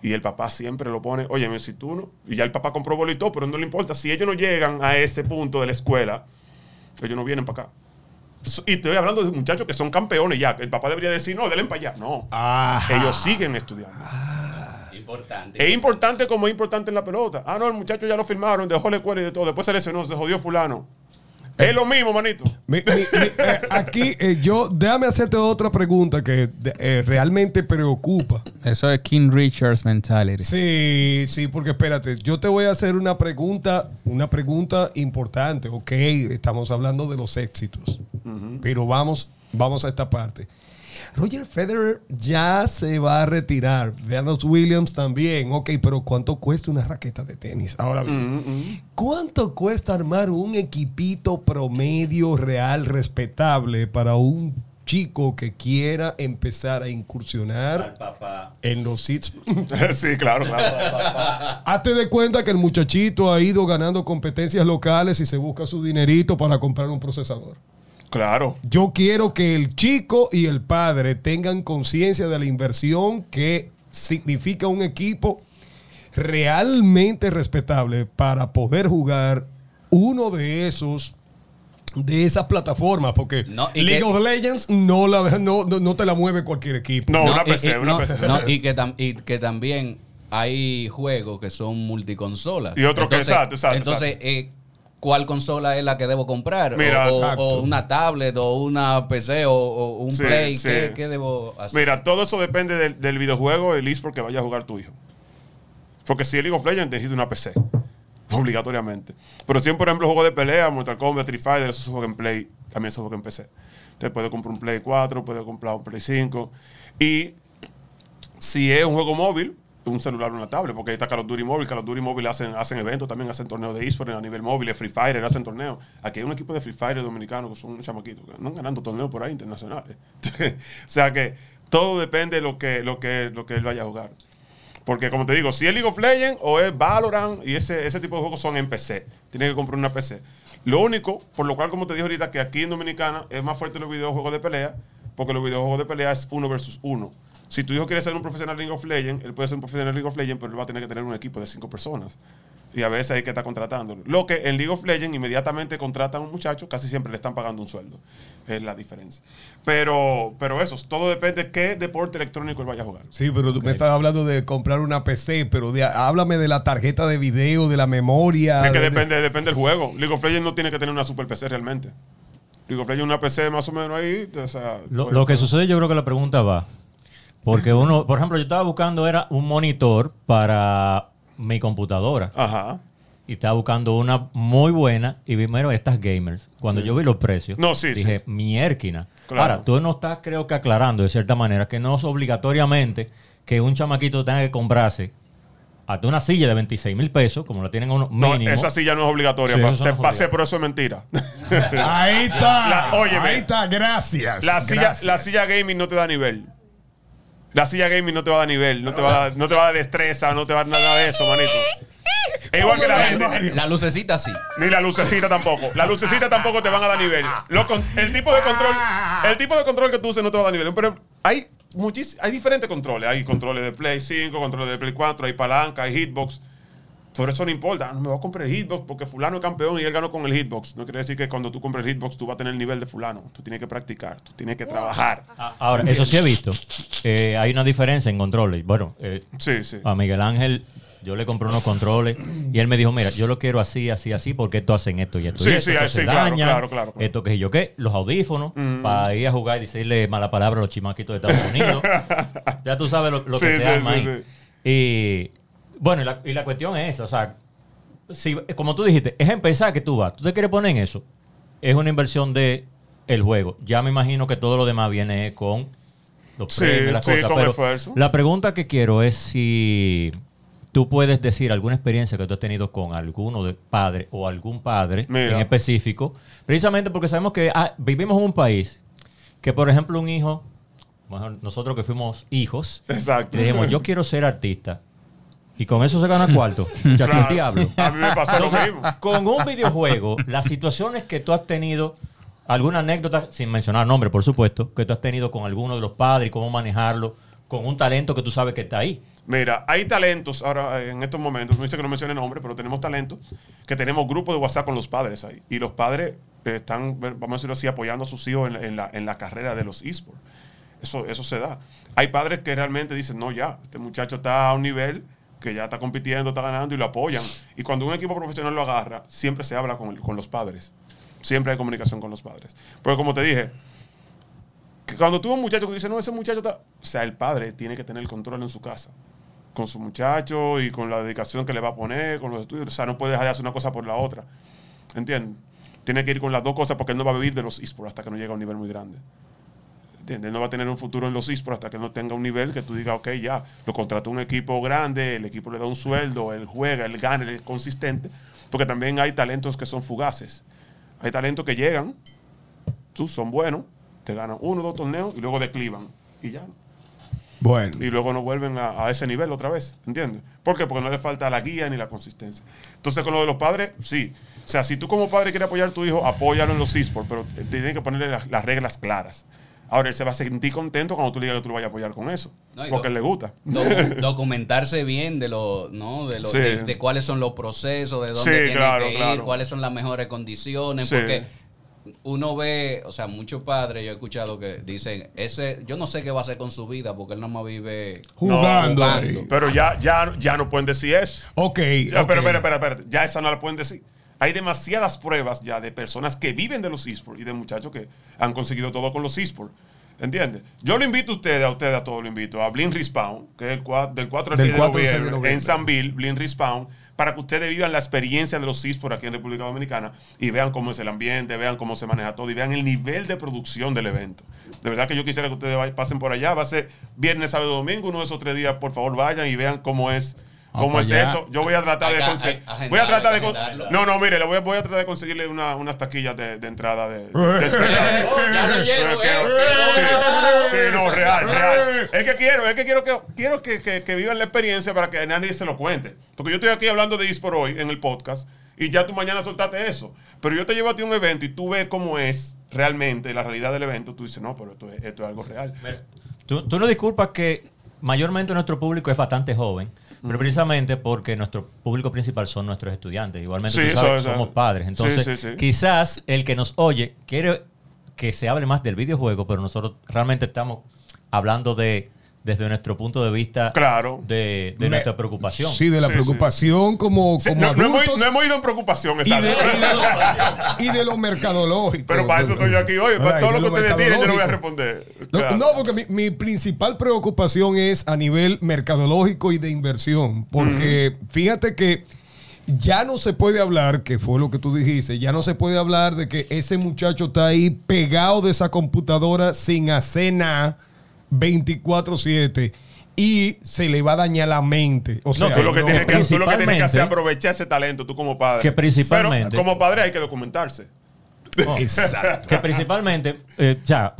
Y el papá siempre lo pone, oye, si tú no. Y ya el papá compró bolito, pero no le importa. Si ellos no llegan a ese punto de la escuela, ellos no vienen para acá. Y estoy hablando de muchachos que son campeones ya. El papá debería decir, no, denle para allá. No. Ajá. Ellos siguen estudiando. Importante. Es importante como es importante en la pelota. Ah, no, el muchacho ya lo firmaron, dejó la escuela y de todo. Después se lesionó, se jodió fulano. Es lo mismo, manito. Mi- mi- mi- eh, aquí eh, yo, déjame hacerte otra pregunta que eh, realmente preocupa. Eso es King Richards mentality. Sí, sí, porque espérate, yo te voy a hacer una pregunta, una pregunta importante. Ok, estamos hablando de los éxitos, pero vamos, vamos a esta parte. Roger Federer ya se va a retirar. Venus Williams también. Ok, pero ¿cuánto cuesta una raqueta de tenis? Ahora bien, ¿cuánto cuesta armar un equipito promedio real respetable para un chico que quiera empezar a incursionar papá. en los hits sí, claro, claro. Hazte de cuenta que el muchachito ha ido ganando competencias locales y se busca su dinerito para comprar un procesador. Claro. Yo quiero que el chico y el padre tengan conciencia de la inversión que significa un equipo realmente respetable para poder jugar uno de esos de esas plataformas porque No, League que- of Legends no, la, no, no, no te la mueve cualquier equipo. No, una PC, y- una no, PC. no, y, que tam- y que también hay juegos que son multiconsolas. Y otros que- exacto, exacto, Entonces, eh, ¿cuál consola es la que debo comprar? Mira, o, una tablet, o una PC, o, o un Sí, Play. sí. ¿Qué, qué debo hacer? Mira, todo eso depende del, del videojuego, el eSport que vaya a jugar tu hijo. Porque si el League of Legends necesita una PC, obligatoriamente. Pero si, por ejemplo, juego de pelea, Mortal Kombat, Street Fighter, eso se juega en Play, también se juega en PC. Usted puede comprar un Play 4, puede comprar un Play 5. Y si es un juego móvil, un celular o una tablet, porque ahí está Call of Duty Mobile. Call of Duty Mobile hacen, hacen eventos, también hacen torneos de eSports a nivel móvil, Free Fire hacen torneos. Aquí hay un equipo de Free Fire dominicano que son chamaquitos que andan ganando torneos por ahí internacionales. o sea que todo depende de lo que, lo que, lo que él vaya a jugar. Porque como te digo, si es League of Legends o es Valorant y ese, ese tipo de juegos son en PC. Tienes que comprar una PC. Lo único, por lo cual, como te dije ahorita, que aquí en Dominicana es más fuerte los videojuegos de pelea, porque los videojuegos de pelea es uno versus uno. Si tu hijo quiere ser un profesional League of Legends, él puede ser un profesional League of Legends, pero él va a tener que tener un equipo de cinco personas. Y a veces hay que estar contratándolo. Lo que en League of Legends inmediatamente contratan a un muchacho, casi siempre le están pagando un sueldo. Es la diferencia. Pero, pero eso, todo depende de qué deporte electrónico él vaya a jugar. Sí, pero tú me estás hablando de comprar una PC, pero de- háblame de la tarjeta de video, de la memoria. Es que de- depende, depende del juego. League of Legends no tiene que tener una super PC realmente. League of Legends una PC más o menos ahí. o sea, Lo, lo que sucede, yo creo que la pregunta va. Porque uno, por ejemplo, yo estaba buscando era un monitor para mi computadora. Ajá. Y estaba buscando una muy buena y vi, mira, estas gamers. Cuando yo vi los precios, No, sí, dije, sí. mierquina. Claro. Ahora, tú no estás, creo que aclarando de cierta manera que no es obligatoriamente que un chamaquito tenga que comprarse hasta una silla de 26 mil pesos, como la tienen uno No, mínimo. esa silla no es obligatoria. Sí, pa- se no es pase, obligatorio. pero eso es mentira. Ahí está. La- óyeme. ahí está, gracias. La silla, gracias. la silla gaming no te da nivel. La silla gaming no te va a dar nivel, no te va a dar, no te va a dar destreza, no te va a dar nada de eso, manito. Es igual que la gente. La lucecita sí. Ni la lucecita tampoco. La lucecita tampoco te van a dar nivel. Lo con- el tipo de control, el tipo de control que tú uses no te va a dar nivel. Pero hay muchis, hay diferentes controles. Hay controles de Play 5, controles de Play 4, hay palanca, hay hitbox. Pero eso no importa. No me voy a comprar el hitbox porque fulano es campeón y él ganó con el hitbox. No quiere decir que cuando tú compres el hitbox tú vas a tener el nivel de fulano. Tú tienes que practicar, tú tienes que trabajar. Ah, Ahora, eso sí he visto. Eh, hay una diferencia en controles. Bueno, eh, Sí, sí. a Miguel Ángel yo le compré unos controles y él me dijo, mira, yo lo quiero así, así, así, porque esto hacen esto y esto. Sí, y esto, sí, esto sí, claro, daña, claro, claro, claro. Esto que sé yo qué, los audífonos, para ir a jugar y decirle mala palabra a los chimaquitos de Estados Unidos. ya tú sabes lo, lo que Sí, se sí, sí, ahí. Y bueno, y la, y la cuestión es esa, o sea, si, como tú dijiste, es empezar que tú vas, tú te quieres poner en eso, es una inversión de el juego. Ya me imagino que todo lo demás viene con los Sí, premios, las sí, cosas. con pero esfuerzo. La pregunta que quiero es si tú puedes decir alguna experiencia que tú has tenido con alguno de padre o algún padre Mira. en específico, precisamente porque sabemos que ah, vivimos en un país que, por ejemplo, un hijo, nosotros que fuimos hijos, Exacto. dijimos, yo quiero ser artista. Y con eso se gana cuarto. El Claro. diablo. A mí me pasó lo mismo. Con un videojuego, las situaciones que tú has tenido, alguna anécdota, sin mencionar nombre, por supuesto, que tú has tenido con alguno de los padres y cómo manejarlo, con un talento que tú sabes que está ahí. Mira, hay talentos ahora en estos momentos, no dice que no mencione nombre, pero tenemos talentos que tenemos grupos de WhatsApp con los padres ahí. Y los padres eh, están, vamos a decirlo así, apoyando a sus hijos en, la- en la, en la carrera de los esports. Eso, eso se da. Hay padres que realmente dicen, no, ya, este muchacho está a un nivel que ya está compitiendo, está ganando y lo apoyan. Y cuando un equipo profesional lo agarra, siempre se habla con, con los padres. Siempre hay comunicación con los padres. Porque como te dije, que cuando ves un muchacho que dice, no, ese muchacho está... O sea, el padre tiene que tener el control en su casa. Con su muchacho y con la dedicación que le va a poner, con los estudios. O sea, no puede dejar de hacer una cosa por la otra. ¿Entiendes? Tiene que ir con las dos cosas porque él no va a vivir de los esports hasta que no llegue a un nivel muy grande. ¿Entiendes? Él no va a tener un futuro en los esports hasta que no tenga un nivel que tú digas, ok, ya, lo contrató un equipo grande, el equipo le da un sueldo, él juega, él gana, él es consistente. Porque también hay talentos que son fugaces. Hay talentos que llegan, tú son buenos, te ganan uno o dos torneos y luego declivan. Y ya. Bueno. Y luego no vuelven a, a ese nivel otra vez. ¿Entiendes? ¿Por qué? Porque no le falta la guía ni la consistencia. Entonces, con lo de los padres, sí. O sea, si tú como padre quieres apoyar a tu hijo, apóyalo en los esports, pero tienes que ponerle las, las reglas claras. Ahora, él se va a sentir contento cuando tú le digas que tú lo vayas a apoyar con eso. No, porque do- le gusta. Docu- documentarse bien de lo, ¿no? De, lo, Sí. de, de cuáles son los procesos, de dónde Sí, tiene claro, que ir, claro. cuáles son las mejores condiciones, Sí. porque uno ve, o sea, muchos padres, yo he escuchado que dicen, ese, yo no sé qué va a hacer con su vida porque él no más vive Jugando. No. Pero ya, ya, ya no pueden decir eso. Ok. Ya, ok. Pero, espera, espera, espera. Ya esa no la pueden decir. Hay demasiadas pruebas ya de personas que viven de los esports y de muchachos que han conseguido todo con los esports. ¿Entiendes? Yo lo invito a ustedes, a ustedes a todos lo invito, a Blin Respawn, que es el cua- del 4 al Del 6 de 4 al 6 de noviembre, en San Bill, Blin Respawn, para que ustedes vivan la experiencia de los esports aquí en República Dominicana y vean cómo es el ambiente, vean cómo se maneja todo y vean el nivel de producción del evento. De verdad que yo quisiera que ustedes pasen por allá. Va a ser viernes, sábado, domingo, uno de esos tres días. Por favor, vayan y vean cómo es. Vamos ¿Cómo es para allá. eso? Yo voy a tratar de conseguir. Voy a tratar de. No, no, mire, le voy a, voy a tratar de conseguirle una- unas taquillas de, de entrada de. de Ya lo lleno, Sí, sí, no, real, real. Es que quiero, es que quiero que quiero que, que- que vivan la experiencia para que nadie se lo cuente. Porque yo estoy aquí hablando de eSport hoy en el podcast y ya tú mañana soltaste eso. Pero yo te llevo a ti a un evento y tú ves cómo es realmente la realidad del evento. Tú dices, no, pero esto es, esto es algo real. Tú, tú no disculpas que mayormente nuestro público es bastante joven, pero precisamente porque nuestro público principal son nuestros estudiantes. Igualmente Sí, tú sabes, eso- eso- somos padres. Entonces, Sí, sí, sí. quizás el que nos oye quiere que se hable más del videojuego, pero nosotros realmente estamos hablando de desde nuestro punto de vista Claro. de, de Me- nuestra preocupación. Sí, de la Sí, preocupación como, Sí, como no, no hemos, adultos no hemos ido en preocupación, y, de, exacto. y de lo, y de lo mercadológico. Pero para eso estoy yo aquí hoy. Para ¿Verdad? todo lo que ustedes tienen, yo no voy a responder. No, Claro. no, porque mi, mi principal preocupación es a nivel mercadológico y de inversión. Porque fíjate que ya no se puede hablar, que fue lo que tú dijiste, ya no se puede hablar de que ese muchacho está ahí pegado de esa computadora sin hacer nada 24-7 y se le va a dañar la mente. O sea, Tú lo que no, tienes que, tú lo que tienes que hacer es aprovechar ese talento, tú como padre. Que principalmente- Pero como padre hay que documentarse. Exacto. que principalmente, eh, o sea,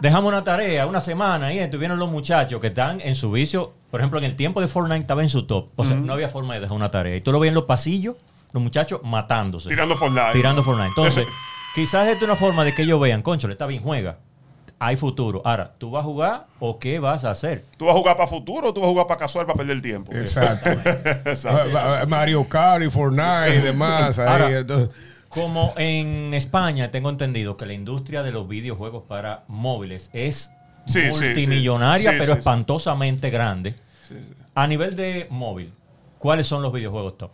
dejamos una tarea, una semana y estuvieron los muchachos que están en su vicio. Por ejemplo, en el tiempo de Fortnite estaba en su top. O sea, no había forma de dejar una tarea. Y tú lo veías en los pasillos, los muchachos matándose. Tirando Fortnite. Tirando Fortnite. Entonces, quizás esto es una forma de que ellos vean, concho, está bien, juega. Hay futuro. Ahora, ¿tú vas a jugar o qué vas a hacer? ¿Tú vas a jugar para futuro o tú vas a jugar para casual para perder el tiempo? Exacto. Exacto. Ma- ma- Mario Kart y Fortnite y demás. ahí, Ahora, entonces- Como en España tengo entendido que la industria de los videojuegos para móviles es Sí, sí, sí. multimillonaria, Sí, pero sí, espantosamente grande. A nivel de móvil, ¿cuáles son los videojuegos top?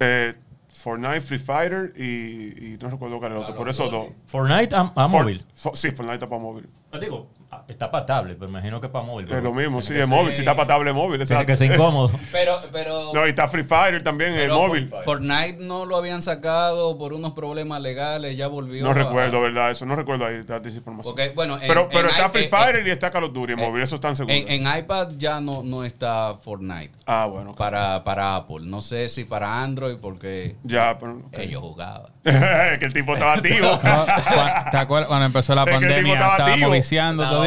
Eh, Fortnite, Free Fighter y, y no recuerdo cuál era el otro. Por eso dos. Fortnite a, a For- móvil. Sí, Fortnite está para móvil. Digo, está para tablet, pero me imagino que para móvil. Es lo mismo, sí, es móvil. Si está para tablet, móvil. Tiene que ser incómodo. Pero, pero, No, y está Free Fighter también, el móvil. For- Fortnite no lo habían sacado por unos problemas legales, ya volvió. No a- recuerdo, ¿verdad? Eso no recuerdo ahí, la desinformación. Porque, bueno, en- pero pero en está Free en- Fighter y está Call of Duty en en- móvil, eso están seguros. En, en iPad ya no, no está Fortnite ah, bueno. para, para Apple. No sé si para Android porque Ya, pero. ok. ellos jugaban. que el tipo estaba activo. ¿Te acuerdas cuando empezó la Es pandemia? estaba Estábamos viciando Estaba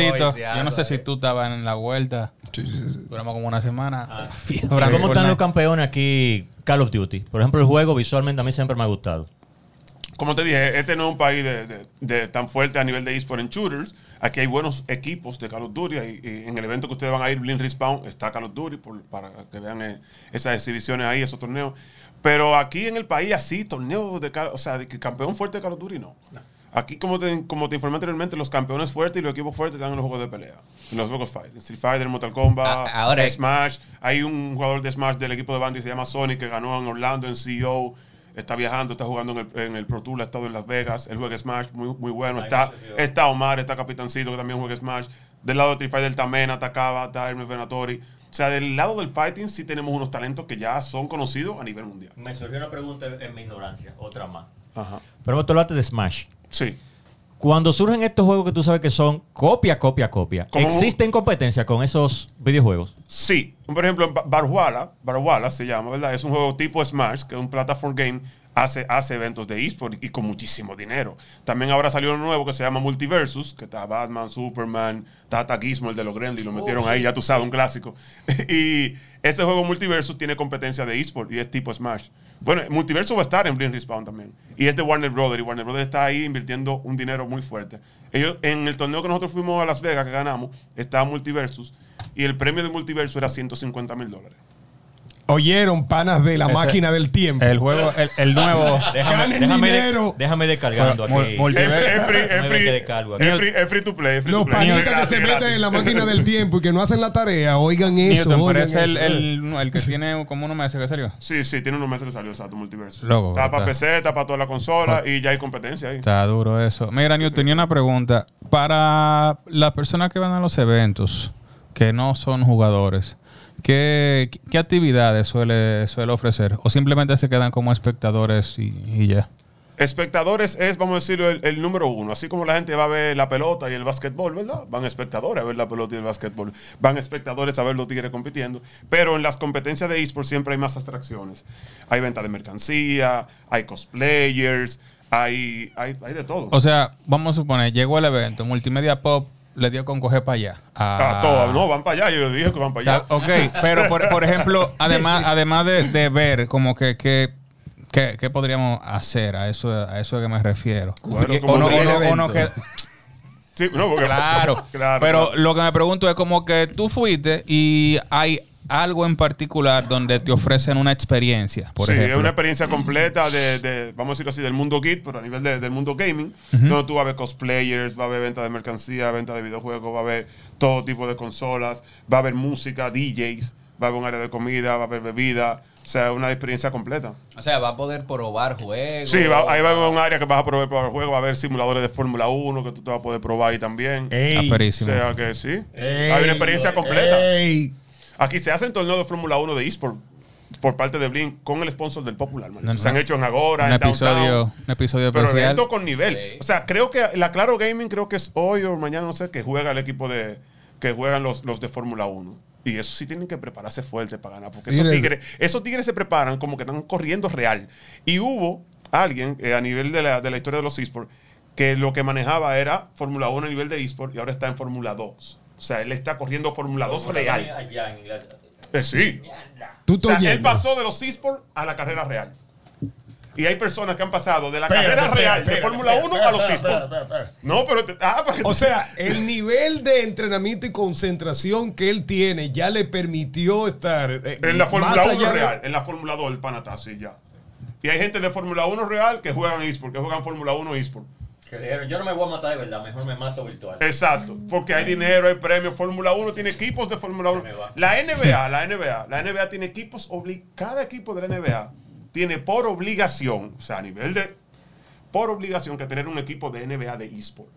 Yo no sé si tú estabas en la vuelta. Duramos como una semana. Ah. ¿Cómo están los campeones aquí Call of Duty? Por ejemplo, el juego visualmente a mí siempre me ha gustado. Como te dije, este no es un país de, de- de tan fuerte a nivel de eSport en shooters. Aquí hay buenos equipos de Call of Duty. Y, y en el evento que ustedes van a ir, Blind Respawn, está Call of Duty por- para que vean eh, esas exhibiciones ahí, esos torneos. Pero aquí en el país, así, torneos de, Call- o sea, de que campeón fuerte de Call of Duty, no. Aquí, como te, como te informé anteriormente, los campeones fuertes y los equipos fuertes están en los juegos de pelea. En los juegos Fight. Street Fighter, Mortal Kombat, ahora- Smash. Hay un jugador de Smash del equipo de Bandy que se llama Sonic que ganó en Orlando en CEO. Está viajando, está jugando en el, en el Pro Tour, ha estado en Las Vegas. Él juega Smash, muy, muy bueno. Está, está Omar, está Capitancito que también juega Smash. Del lado de Street Fighter está Mena, está Kaba, está Hermes Venatori. O sea, del lado del fighting sí tenemos unos talentos que ya son conocidos a nivel mundial. Me surgió una pregunta en mi ignorancia, otra más. Ajá. Pero tú hablaste de Smash. Sí. Cuando surgen estos juegos que tú sabes que son copia, copia, copia, ¿Cómo? ¿existen competencia con esos videojuegos? Sí, por ejemplo, Ba- Barhuala, Barhuala se llama, ¿verdad? Es un juego tipo Smash, que es un platform game, hace, hace eventos de eSport y con muchísimo dinero. También ahora salió uno nuevo que se llama Multiversus, que está Batman, Superman, Tata Gizmo, el de los Gremlins, lo metieron ahí, ya tú sabes, un clásico. y ese juego Multiversus tiene competencia de eSport y es tipo Smash. Bueno, Multiversus va a estar en Blind Respawn también. Y es de Warner Brothers, y Warner Brothers está ahí invirtiendo un dinero muy fuerte. Ellos, en el torneo que nosotros fuimos a Las Vegas, que ganamos, estaba Multiversus, y el premio de Multiversus era 150 mil dólares. Oyeron, panas de la Ese- máquina del tiempo. El juego, el, el nuevo. Ganen déjame, dinero. déjame descargando aquí. Es free, free, Déjame to play, free Los to play. panitas que Gratis, se meten gratis. en la máquina del tiempo y que no hacen la tarea, oigan eso. Newton, oigan eso. el, el que tiene como unos meses que salió. Sí, sí, tiene unos meses que salió, exacto, Multiversus. Loco, está para. PC, está para toda la consola y ya hay competencia ahí. Está duro eso. Mira, Newton, tenía una pregunta. Para las personas que van a los eventos, que no son jugadores, ¿qué, qué actividades suele, suele ofrecer? ¿O simplemente se quedan como espectadores y, y ya? Espectadores es, vamos a decirlo, el, el número uno. Así como la gente va a ver la pelota y el básquetbol, ¿verdad? Van espectadores a ver la pelota y el básquetbol. Van espectadores a ver los tigres compitiendo. Pero en las competencias de esports siempre hay más atracciones. Hay venta de mercancía, hay cosplayers, hay, hay, hay de todo. O sea, vamos a suponer, llegó el evento, Multimedia Pop le dio con coger para allá. Ah, todo. No, van para allá. Yo dije que van para allá. Ok, pero por, por ejemplo, además, además de, de ver como que, que ¿Qué, qué podríamos hacer? A eso, a eso que me refiero. Bueno, o no- o no que- Sí, no, porque- claro, Claro, Pero claro. lo que me pregunto es como que tú fuiste y hay algo en particular donde te ofrecen una experiencia, por sí, ejemplo. es una experiencia completa de, de, vamos a decirlo así, del mundo geek, pero a nivel de- del mundo gaming, donde tú vas a ver cosplayers, va a haber venta de mercancía, venta de videojuegos, va a haber todo tipo de consolas, va a haber música, DJs, va a haber un área de comida, va a haber bebida, o sea, una experiencia completa. O sea, va a poder probar juegos. Sí, va- ahí va a haber un área que vas a probar para el juego, va a haber simuladores de Fórmula 1 que tú te vas a poder probar ahí también. Ey, Ah, O sea que sí, ey, hay una experiencia completa. ey. Aquí se hacen torneos de Fórmula 1 de eSport por parte de Blink con el sponsor del Popular. No, se han hecho en Agora, un en Downtown. episodio, un episodio Pero especial. evento con nivel. Sí. O sea, creo que la Claro Gaming creo que es hoy o mañana, no sé, que juega el equipo de que juegan los, los de Fórmula 1. Y eso sí tienen que prepararse fuerte para ganar. Porque esos tigres, esos tigres se preparan como que están corriendo real. Y hubo alguien eh, a nivel de la, de la historia de los esports que lo que manejaba era Fórmula 1 a nivel de esports y ahora está en Fórmula 2. O sea, él está corriendo Fórmula 2 real. Allá en Inglaterra. Eh, sí. Tú O sea, él pasó de los esports a la carrera real. Y hay personas que han pasado de la carrera real de Fórmula 1 espérate, a los esports. No, pero. te- ah, O sea, el nivel de entrenamiento y concentración que él tiene ya le permitió estar eh, en la Fórmula 1 allá de- real, en la Fórmula 2, el Panatá, sí, ya. Y hay gente de Fórmula 1 real que juegan esports, que juegan Fórmula 1 esports. Que dijeron, yo no me voy a matar de verdad, mejor me mato virtual. Exacto, porque hay dinero, hay premios. Fórmula 1 tiene equipos de Fórmula 1. Se me va. La NBA, la NBA, la NBA tiene equipos, obli- cada equipo de la NBA tiene por obligación, o sea, a nivel de, por obligación que tener un equipo de NBA de eSport.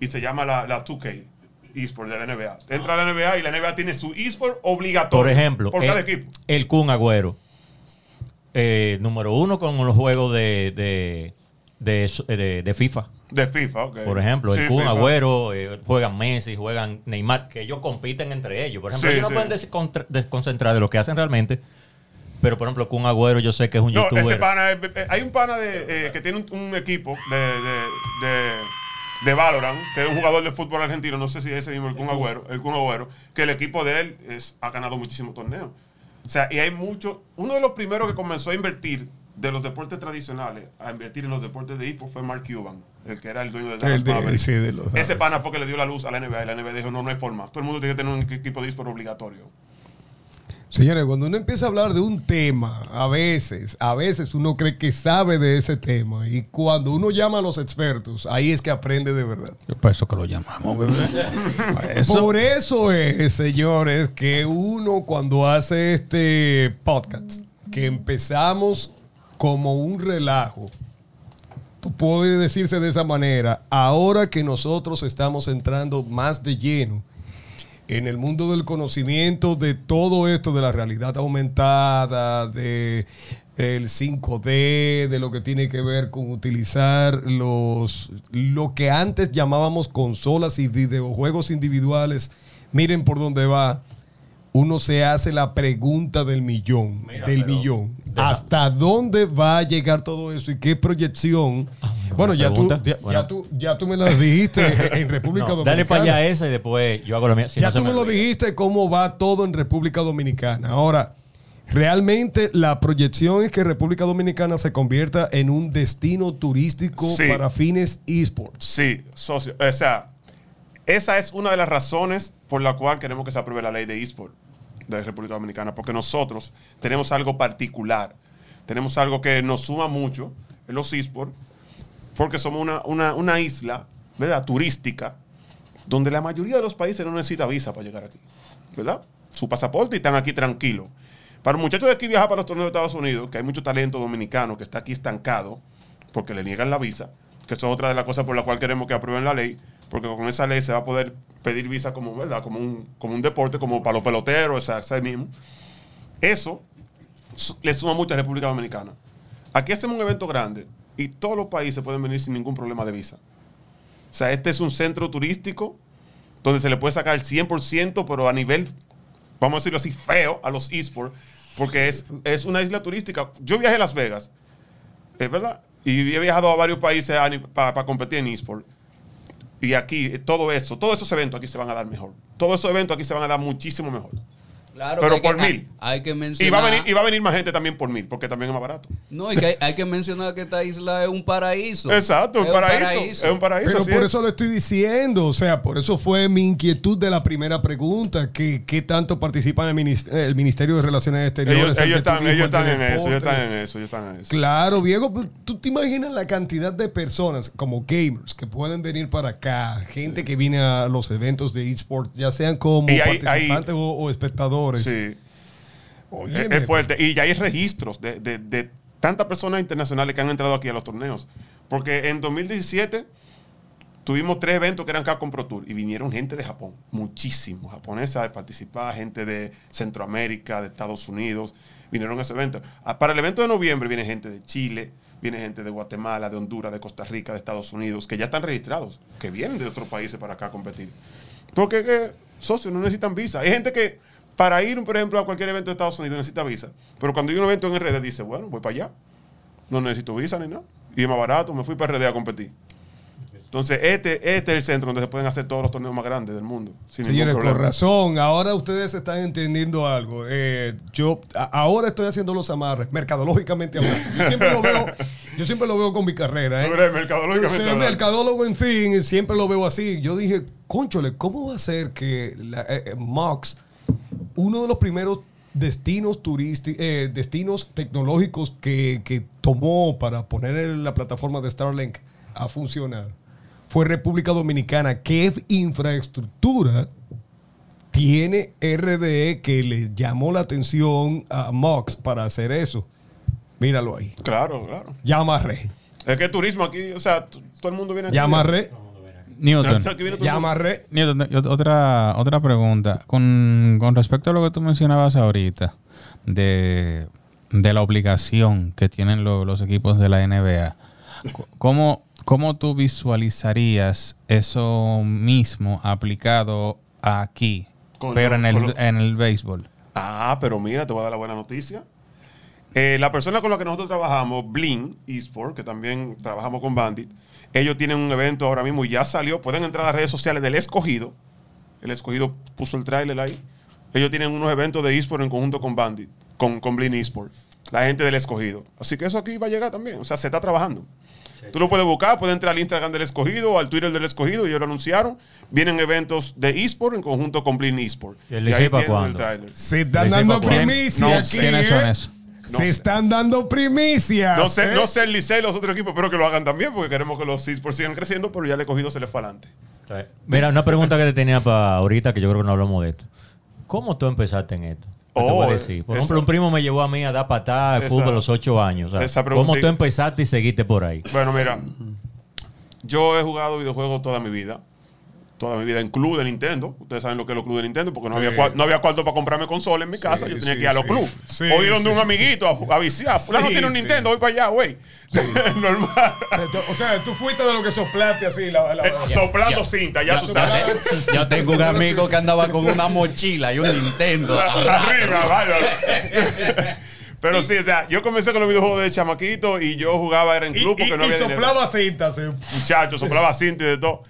Y se llama la, la 2K eSport de la NBA. Entra a la NBA y la NBA tiene su eSport obligatorio. Por ejemplo, por cada el, equipo. el Kun Agüero. eh, número uno con los juegos de, de, de, de- de FIFA. De FIFA, ok. Por ejemplo, Sí, el Kun FIFA. Agüero, eh, juegan Messi, juegan Neymar, que ellos compiten entre ellos. Por ejemplo, Sí, ellos no pueden desconcentrar de lo que hacen realmente. Pero, por ejemplo, Kun Agüero, yo sé que es un No, youtuber. ese pana, es- eh, hay un pana de, eh, que tiene un, un equipo de, de, de, de Valorant, que es un jugador de fútbol argentino, no sé si es ese mismo, el Kun Agüero, el Kun Agüero, que el equipo de él es, ha ganado muchísimos torneos. O sea, y hay mucho, uno de los primeros que comenzó a invertir de los deportes tradicionales, a invertir en los deportes de equipo fue Mark Cuban, el que era el dueño de Dallas Mavericks. sí, de los Ese pana fue que le dio la luz a la NBA y la NBA dijo, no, no hay forma. Todo el mundo tiene que tener un equipo de esports obligatorio. Señores, cuando uno empieza a hablar de un tema, a veces, a veces uno cree que sabe de ese tema. Y cuando uno llama a los expertos, ahí es que aprende de verdad. Por eso que lo llamamos, bebé. Para eso. Por eso es, señores, que uno cuando hace este podcast, que empezamos como un relajo, puede decirse de esa manera, ahora que nosotros estamos entrando más de lleno en el mundo del conocimiento de todo esto de la realidad aumentada, de el 5D, de lo que tiene que ver con utilizar los lo que antes llamábamos consolas y videojuegos individuales. Miren por dónde va. Uno se hace la pregunta del millón, Mira, del pero millón. ¿Hasta dónde va a llegar todo eso y qué proyección? bueno, ya tú, ya, tú, ya tú me lo dijiste en República No, Dominicana. dale para allá esa y después yo hago lo mío. Si ya no tú me lo olvida. dijiste cómo va todo en República Dominicana. Ahora, realmente la proyección es que República Dominicana se convierta en un destino turístico Sí. para fines esports. Sí, socio. O sea, esa es una de las razones por la cual queremos que se apruebe la ley de eSport de República Dominicana, porque nosotros tenemos algo particular, tenemos algo que nos suma mucho en los eSports, porque somos una, una, una isla, ¿verdad? Turística, donde la mayoría de los países no necesita visa para llegar aquí, ¿verdad? Su pasaporte y están aquí tranquilos. Para los muchachos de aquí viajar para los torneos de Estados Unidos, que hay mucho talento dominicano que está aquí estancado porque le niegan la visa, que eso es otra de las cosas por la cual queremos que aprueben la ley, porque con esa ley se va a poder pedir visa como, ¿verdad? Como un, como un deporte, como para los peloteros, esa, ese mismo. Eso le suma mucho a República Dominicana. Aquí hacemos un evento grande y todos los países pueden venir sin ningún problema de visa. O sea, este es un centro turístico donde se le puede sacar el 100%, pero a nivel, vamos a decirlo así, feo a los esports, porque es, es una isla turística. Yo viajé a Las Vegas, es verdad, y he viajado a varios países para competir en esports. Y aquí, todo eso, todos esos eventos aquí se van a dar mejor. Todos esos eventos aquí se van a dar muchísimo mejor. Claro, Pero que por que- mil. Hay que Y mencionar. va, a venir, y va a venir más gente también por mil, porque también es más barato. No, y que hay, hay que mencionar que esta isla es un paraíso. Exacto, un paraíso. Es un paraíso. Pero por es. eso lo estoy diciendo, o sea, por eso fue mi inquietud de la primera pregunta, que qué tanto participa el, minis- el Ministerio de Relaciones Exteriores. ellos, ellos están, ellos están en eso, ellos están en eso, ellos están en eso. Claro, Diego, pues, tú te imaginas la cantidad de personas como gamers que pueden venir para acá, gente que viene a los eventos de eSport, ya sean como Y hay- participantes o, o espectadores. Sí. Óyeme, Es, es fuerte. Y ya hay registros de, de- de tantas personas internacionales que han entrado aquí a los torneos. Porque en 2017 tuvimos tres eventos que eran Capcom Pro Tour y vinieron gente de Japón, muchísimos japonesas de participar, gente de Centroamérica, de Estados Unidos, vinieron a ese evento. Ah, Para el evento de noviembre viene gente de Chile, viene gente de Guatemala, de Honduras, de Costa Rica, de Estados Unidos, que ya están registrados, que vienen de otros países para acá a competir. Porque, eh, socios, no necesitan visa. Hay gente que para ir, por ejemplo, a cualquier evento de Estados Unidos necesita visa. Pero cuando hay un evento en RD dice, bueno, voy para allá. No necesito visa ni nada. Y es más barato, me fui para RD a competir. Entonces, este, este es el centro donde se pueden hacer todos los torneos más grandes del mundo. Sin Señores, con razón. Ahora ustedes están entendiendo algo. Eh, yo a- ahora estoy haciendo los amarres, mercadológicamente hablando. Yo siempre lo veo, yo siempre lo veo con mi carrera. ¿eh? Tú eres Yo mercadológicamente soy hablando. mercadólogo, en fin, siempre lo veo así. Yo dije, conchole, ¿cómo va a ser que la, eh, eh, Mox, uno de los primeros destinos turísticos, destinos tecnológicos que, que tomó para poner la plataforma de Starlink a funcionar, fue República Dominicana? ¿Qué infraestructura tiene RDE que le llamó la atención a Mox para hacer eso? Míralo ahí. Claro, claro. Ya amarré. Es que turismo aquí, o sea, todo el mundo viene aquí. Ya amarré. Newton. Ya amarré. Newton, otra, otra pregunta. Con, con respecto a lo que tú mencionabas ahorita, de, de la obligación que tienen lo- los equipos de la NBA, ¿cómo, ¿cómo tú visualizarías eso mismo aplicado aquí, Con pero lo- en el, lo- en el béisbol? Ah, pero mira, te voy a dar la buena noticia. Eh, la persona con la que nosotros trabajamos, Bling Esport, que también trabajamos con Bandit, ellos tienen un evento ahora mismo y ya salió. Pueden entrar a las redes sociales del escogido. El escogido puso el tráiler ahí. Ellos tienen unos eventos de eSport en conjunto con Bandit, con, con Bling Esport. La gente del escogido. Así que eso aquí va a llegar también. O sea, se está trabajando. Tú lo puedes buscar, puedes entrar al Instagram del escogido o al Twitter del escogido, y ellos lo anunciaron. Vienen eventos de eSport en conjunto con Bling Esport. ¿Y el ahí Licey pa' tienen el. Se están dando primicias No sé. ¿Quiénes ¿eh? son esos? No Se sé. están dando primicias. No sé, ¿eh? no sé el Licey y los otros equipos, espero que lo hagan también, porque queremos que los esports sigan creciendo, pero ya el escogido se les fue adelante. Mira, una pregunta que te tenía para ahorita, que yo creo que no hablamos de esto. ¿Cómo tú empezaste en esto? ¿Qué te Oh, voy a decir? Por esa- ejemplo, un primo me llevó a mí a dar patada de fútbol a los ocho años. o sea, esa ¿Cómo tú empezaste y seguiste por ahí? Bueno, mira, yo he jugado videojuegos toda mi vida. Toda mi vida en club de Nintendo. Ustedes saben lo que es los clubes de Nintendo, porque no, había, no había cuarto para comprarme consola en mi casa. Sí, yo tenía sí, que ir a los sí. clubes. Sí, o ir donde sí. un amiguito a, a viciar. Fulano Sí, tiene un sí. Nintendo, voy para allá, güey. Normal. O sea, tú fuiste de lo que soplaste así. La, la- Eh, Soplando cinta, ya, tú sabes. Yo tengo un amigo que andaba con una mochila y un Nintendo. Arriba, vaya. Pero sí, o sea, yo comencé con los videojuegos de chamaquito y yo jugaba era en y, club porque y- no y había dinero. soplaba cintas. sí. Muchachos, soplaba cinta y de todo.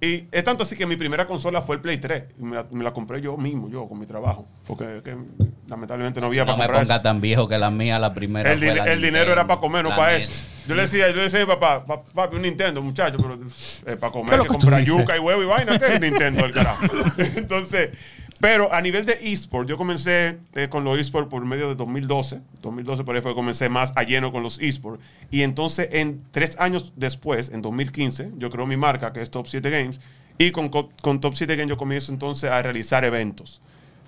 Y es tanto así que mi primera consola fue el Play 3. Y me la, me la compré yo mismo, yo, con mi trabajo. Porque que, lamentablemente no había No para me comprar ponga eso. tan viejo que la mía, la primera. El, fue din- la el dinero era para comer, no para eso. Yo le decía, yo le decía a mi papá, "Pa- papi, un Nintendo, muchacho, pero eh, para comer, ¿Qué es lo hay que comprar yuca y huevo y vaina, ¿qué es Nintendo el carajo? Entonces, pero a nivel de eSport, yo comencé eh, con los eSport por medio de 2012. 2012 por ahí fue que comencé más a lleno con los eSport. Y entonces, en tres años después, en 2015, yo creo mi marca, que es Top 7 Games. Y con, co- con Top 7 Games yo comienzo entonces a realizar eventos.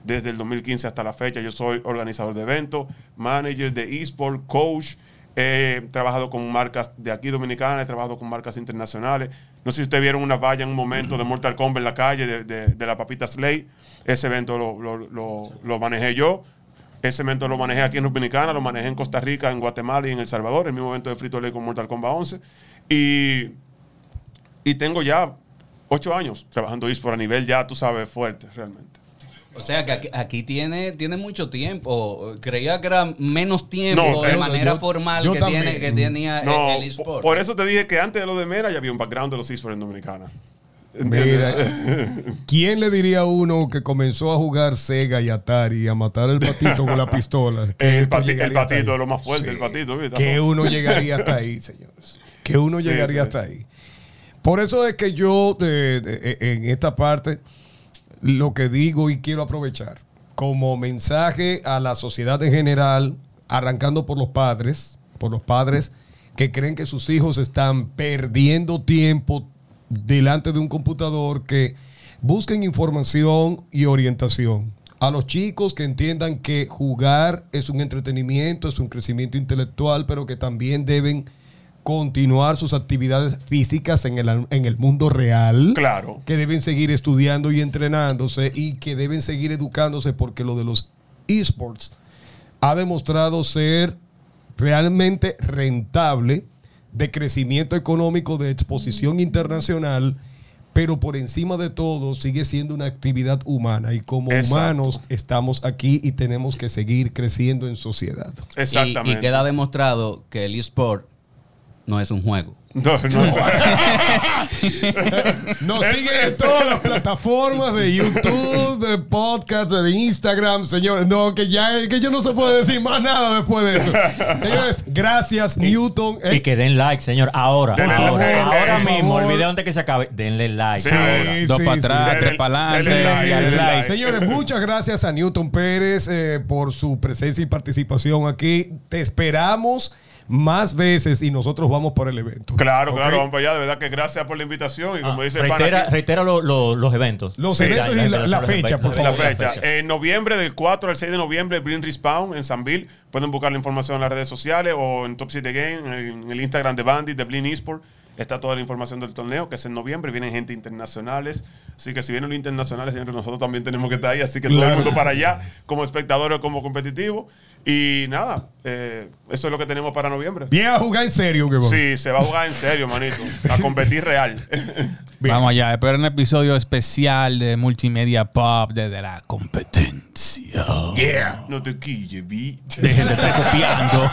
Desde el 2015 hasta la fecha, yo soy organizador de eventos, manager de eSport, coach, He trabajado con marcas de aquí dominicanas, he trabajado con marcas internacionales. No sé si ustedes vieron una valla en un momento de Mortal Kombat en la calle de, de- la papita Slay. Ese evento lo, lo- lo- lo manejé yo. Ese evento lo manejé aquí en Dominicana, lo manejé en Costa Rica, en Guatemala y en El Salvador. El mismo evento de Frito Lay con Mortal Kombat 11. Y, y tengo ya ocho años trabajando eSport a nivel ya, tú sabes, fuerte realmente. O sea que aquí, aquí tiene, tiene mucho tiempo. Creía que era menos tiempo No, de manera yo- formal yo que, tiene, que tenía No, el po- eSport. por eso te dije que antes de lo de Mera ya había un background de los eSports en Dominicana. Mira, ¿quién le diría a uno que comenzó a jugar Sega y Atari y a matar el patito con la pistola? El, pati- el patito es lo más fuerte, Sí. el patito. ¿viste? Que uno llegaría hasta ahí, señores. Que uno Sí, llegaría sí. hasta ahí. Por eso es que yo de- de- en esta parte lo que digo y quiero aprovechar como mensaje a la sociedad en general, arrancando por los padres, por los padres que creen que sus hijos están perdiendo tiempo delante de un computador, que busquen información y orientación. A los chicos que entiendan que jugar es un entretenimiento, es un crecimiento intelectual, pero que también deben continuar sus actividades físicas en el, en el mundo real Claro. que deben seguir estudiando y entrenándose y que deben seguir educándose porque lo de los esports ha demostrado ser realmente rentable, de crecimiento económico, de exposición internacional, pero por encima de todo sigue siendo una actividad humana y como Exacto. humanos estamos aquí y tenemos que seguir creciendo en sociedad. Y- Exactamente. Y, queda demostrado que el eSport no es un juego. No, no, Nos siguen en todas las plataformas de YouTube, de podcast, de Instagram, señores. No, que ya que yo no se puede decir más nada después de eso. Señores, gracias, Newton. Eh, Y que den like, señor. Ahora, Denle ahora, ahora por mismo, favor. el video antes que se acabe, denle like. Sí. ahora. Sí, Dos sí, para sí. atrás, Denle- tres para denle adelante. like. Señores, muchas gracias a Newton Pérez eh, por su presencia y participación aquí. Te esperamos más veces y nosotros vamos por el evento. Claro, claro, vamos para allá. De verdad que gracias por la invitación. Y como Ah, dice el pana reitera, reitera lo- lo- los eventos. Los Sí, eventos y la, la fecha, por la favor. fecha. fecha. En noviembre, del 4 al 6 de noviembre, Blink Respawn en Sanville. Pueden buscar la información en las redes sociales o en Top 7 Game, en el Instagram de Bandit, de Blink Esport. Está toda la información del torneo, que es en noviembre. Vienen gente internacionales. Así que si vienen los internacionales, señores, nosotros también tenemos que estar ahí. Así que todo el mundo para allá, como espectador o como competitivo. Y nada, eh, eso es lo que tenemos para noviembre. Bien a jugar en serio, que Sí, se va a jugar en serio, manito. A competir real. Bien. Vamos allá, espero un episodio especial de Multimedia Pop desde la competencia. no te quilles, vi. Dejen de estar copiando.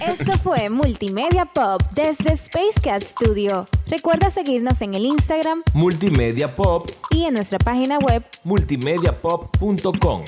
Esto fue Multimedia Pop desde Space Cat Studio. Recuerda seguirnos en el Instagram Multimedia Pop, y en nuestra página web multimediapop.com.